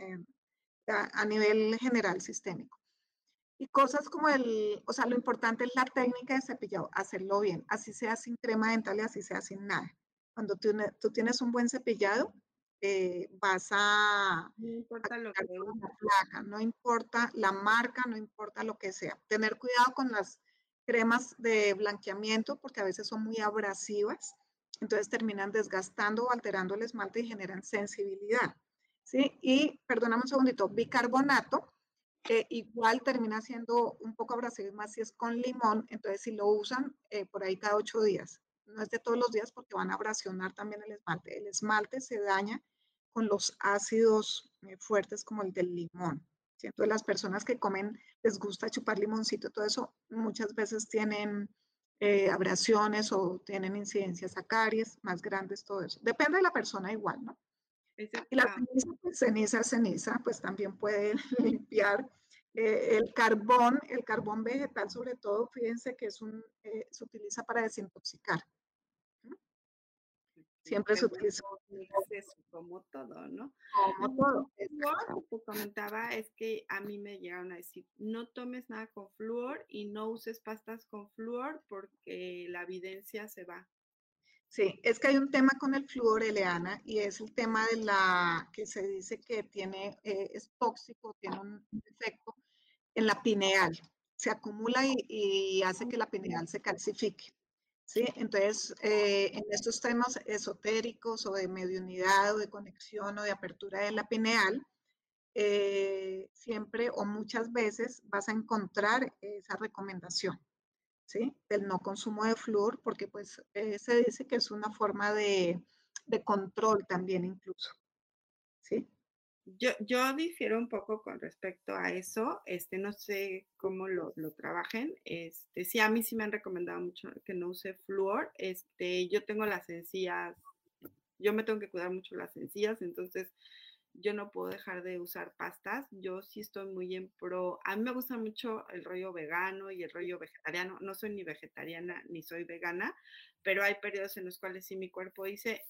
a, a nivel general sistémico. Y cosas como el, o sea, lo importante es la técnica de cepillado, hacerlo bien, así sea sin crema dental y así sea sin nada. Cuando tú, tú tienes un buen cepillado, eh, vas a... No importa lo que placa, no importa la marca, no importa lo que sea. Tener cuidado con las cremas de blanqueamiento porque a veces son muy abrasivas, entonces terminan desgastando o alterando el esmalte y generan sensibilidad. ¿sí? Y, perdóname un segundito, bicarbonato igual termina siendo un poco abrasivo más si es con limón, entonces si lo usan eh, por ahí cada ocho días. No es de todos los días porque van a abrasionar también el esmalte. El esmalte se daña con los ácidos eh, fuertes como el del limón. Entonces las personas que comen, les gusta chupar limoncito, todo eso muchas veces tienen eh, abrasiones o tienen incidencias a caries más grandes, todo eso. Depende de la persona igual, ¿no? Y la ceniza, pues, ceniza, ceniza, pues también puede limpiar eh, el carbón, el carbón vegetal sobre todo, fíjense que es un, eh, se utiliza para desintoxicar. Siempre se utiliza. Como todo, ¿no? Como todo. Lo que comentaba es que a mí me llegaron a decir, no tomes nada con flúor y no uses pastas con flúor porque la evidencia se va. Sí, es que hay un tema con el flúor, Eleana, y es el tema de la que se dice que tiene, eh, es tóxico, tiene un efecto en la pineal. Se acumula y, hace que la pineal se calcifique. ¿sí? Entonces, eh, en estos temas esotéricos o de mediunidad o de conexión o de apertura de la pineal, eh, siempre o muchas veces vas a encontrar esa recomendación. ¿sí? Del no consumo de flúor, porque pues eh, se dice que es una forma de, de control también incluso. Yo, yo, difiero un poco con respecto a eso, este, no sé cómo lo, lo, trabajen, este, sí, a mí sí me han recomendado mucho que no use flúor, este, yo tengo las encías, yo me tengo que cuidar mucho las encías, entonces yo no puedo dejar de usar pastas. Yo sí estoy muy en pro. A mí me gusta mucho el rollo vegano y el rollo vegetariano. No soy ni vegetariana ni soy vegana, pero hay periodos en los cuales sí mi cuerpo dice,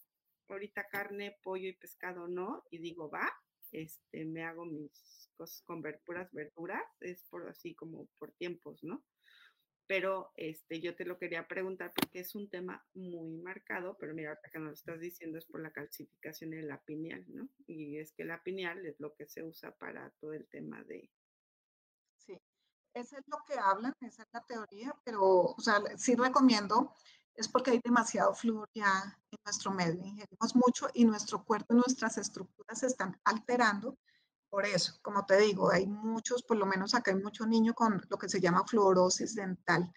ahorita carne, pollo y pescado no, y digo, va, este, me hago mis cosas con puras verduras, es por así como por tiempos, ¿no? pero este, yo te lo quería preguntar porque es un tema muy marcado, pero mira, acá que nos lo estás diciendo es por la calcificación en la pineal, ¿no? Y es que la pineal es lo que se usa para todo el tema de... Sí, eso es lo que hablan, esa es la teoría, pero, o sea, sí recomiendo, es porque hay demasiado flúor ya en nuestro medio, ingerimos mucho y nuestro cuerpo, nuestras estructuras se están alterando por eso, como te digo, hay muchos, por lo menos acá hay mucho niño con lo que se llama fluorosis dental.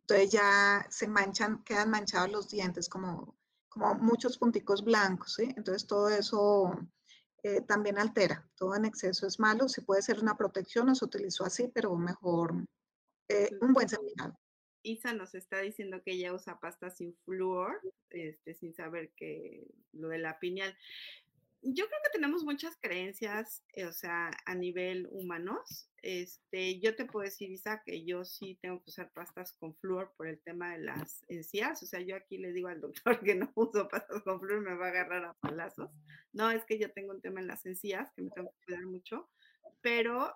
Entonces ya se manchan, quedan manchados los dientes como, como muchos punticos blancos, ¿sí? Entonces todo eso eh, también altera. Todo en exceso es malo. Si puede ser una protección, no se utilizó así, pero mejor eh, un buen cepillado. Isa nos está diciendo que ella usa pasta sin flúor, este, sin saber que lo de la piñal yo creo que tenemos muchas creencias, eh, o sea, a nivel humanos. Este, yo te puedo decir, Isa, que yo sí tengo que usar pastas con flúor por el tema de las encías. O sea, yo aquí le digo al doctor que no uso pastas con flúor, me va a agarrar a palazos. No, es que yo tengo un tema en las encías que me tengo que cuidar mucho, pero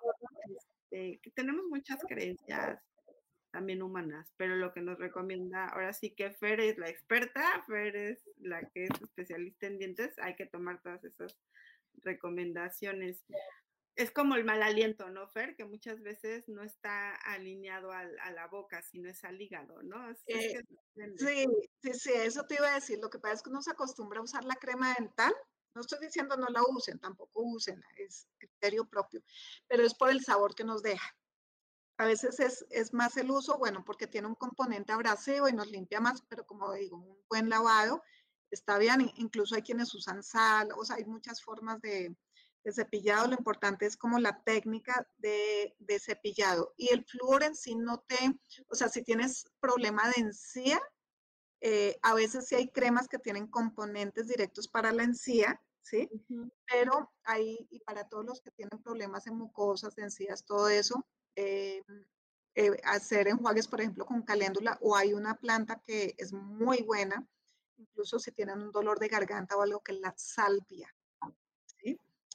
este, tenemos muchas creencias también humanas, pero lo que nos recomienda, ahora sí que Fer es la experta, Fer es la que es especialista en dientes, hay que tomar todas esas recomendaciones. Es como el mal aliento, ¿no, Fer? Que muchas veces no está alineado a la boca, sino es al hígado, ¿no? Eh, sí, sí, sí, eso te iba a decir. Lo que pasa es que uno se acostumbra a usar la crema dental. No estoy diciendo no la usen, tampoco usen, es criterio propio, pero es por el sabor que nos deja. A veces es, más el uso, bueno, porque tiene un componente abrasivo y nos limpia más, pero como digo, un buen lavado está bien. Incluso hay quienes usan sal, o sea, hay muchas formas de, cepillado. Lo importante es como la técnica de, cepillado. Y el flúor en sí no te, o sea, si tienes problema de encía, eh, a veces sí hay cremas que tienen componentes directos para la encía, ¿sí? Pero hay, y para todos los que tienen problemas en mucosas, de encías, todo eso, eh, eh, hacer enjuagues, por ejemplo, con caléndula o hay una planta que es muy buena, incluso si tienen un dolor de garganta o algo que es la salvia.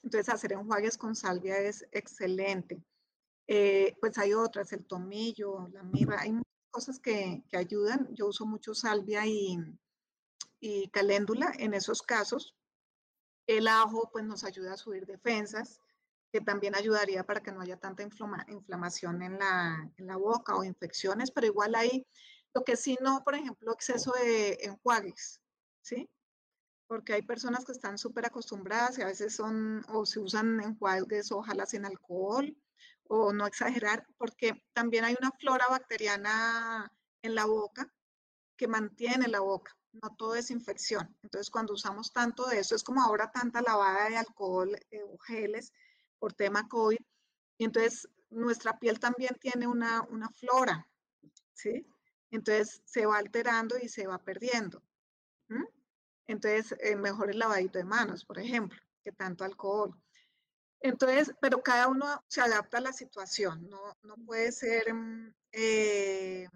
Entonces, hacer enjuagues con salvia es excelente. Eh, pues hay otras, el tomillo, la mirra, hay muchas cosas que, que ayudan. Yo uso mucho salvia y, y caléndula en esos casos. El ajo pues nos ayuda a subir defensas que también ayudaría para que no haya tanta inflamación en la, en la, boca o infecciones, pero igual hay, lo que sí no, por ejemplo, exceso de enjuagues, ¿sí? Porque hay personas que están súper acostumbradas y a veces son, o se usan enjuagues, ojalá sin alcohol, o no exagerar, porque también hay una flora bacteriana en la boca que mantiene la boca, no todo es infección. Entonces, cuando usamos tanto de eso, es como ahora tanta lavada de alcohol eh, o geles, por tema COVID. Y entonces nuestra piel también tiene una, una flora, ¿sí? Entonces se va alterando y se va perdiendo. Entonces, eh, mejor el lavadito de manos, por ejemplo, que tanto alcohol. Entonces, pero cada uno se adapta a la situación, no, no puede ser mm, eh,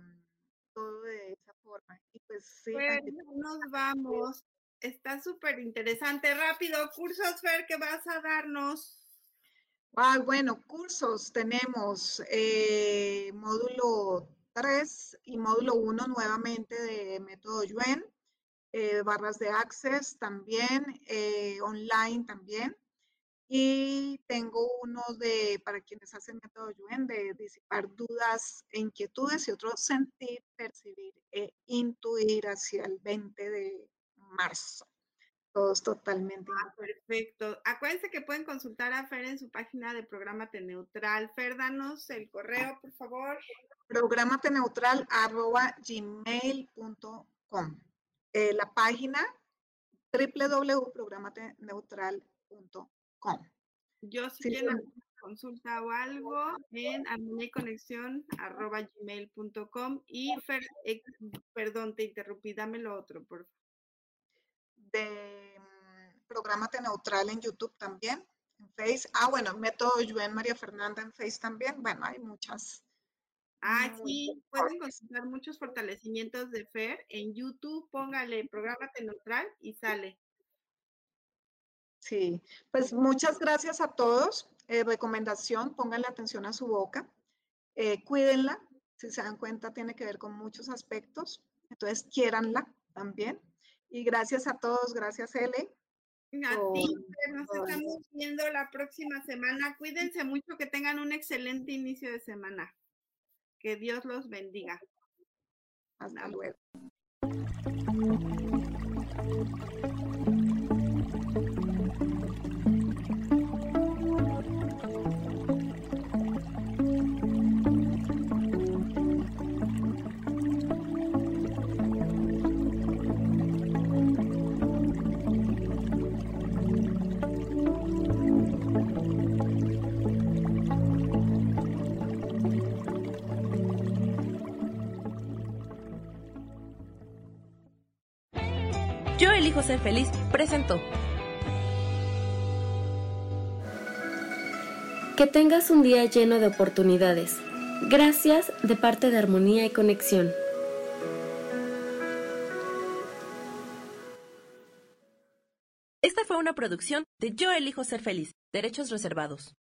todo de esa forma. Y pues sí. nos vamos. Está súper interesante. Rápido, cursos, Fer, que vas a darnos. Ah, bueno, cursos tenemos eh, módulo 3 y módulo 1 nuevamente de método Yuen, eh, barras de access también, eh, online también. Y tengo uno de, para quienes hacen método Yuen, de disipar dudas e inquietudes y otro sentir, percibir e intuir hacia el 20 de marzo todos totalmente. Ah, perfecto. Acuérdense que pueden consultar a Fer en su página de Prográmate Neutral. Fer, danos el correo, por favor. Programateneutral arroba gmail.com. Eh, la página www.programateneutral.com. Yo si sí, consulta o algo en gmail.com y Fer, perdón, te interrumpí, dame lo otro, por favor de Prográmate Neutral en YouTube también, en Face. Ah, bueno, Método Yuen María Fernanda en Face también. Bueno, hay muchas. Ah, sí, pueden consultar muchos fortalecimientos de FER en YouTube. Póngale Prográmate Neutral y sale. Sí, pues muchas gracias a todos. Eh, recomendación, pónganle atención a su boca. Eh, cuídenla. Si se dan cuenta, tiene que ver con muchos aspectos. Entonces, quiéranla también. Y gracias a todos, gracias Ele. A ti, nos estamos viendo la próxima semana. Cuídense mucho, que tengan un excelente inicio de semana. Que Dios los bendiga. Hasta luego. Elijo Ser Feliz presentó. Que tengas un día lleno de oportunidades. Gracias de parte de Armonía y Conexión. Esta fue una producción de Yo Elijo Ser Feliz, Derechos Reservados.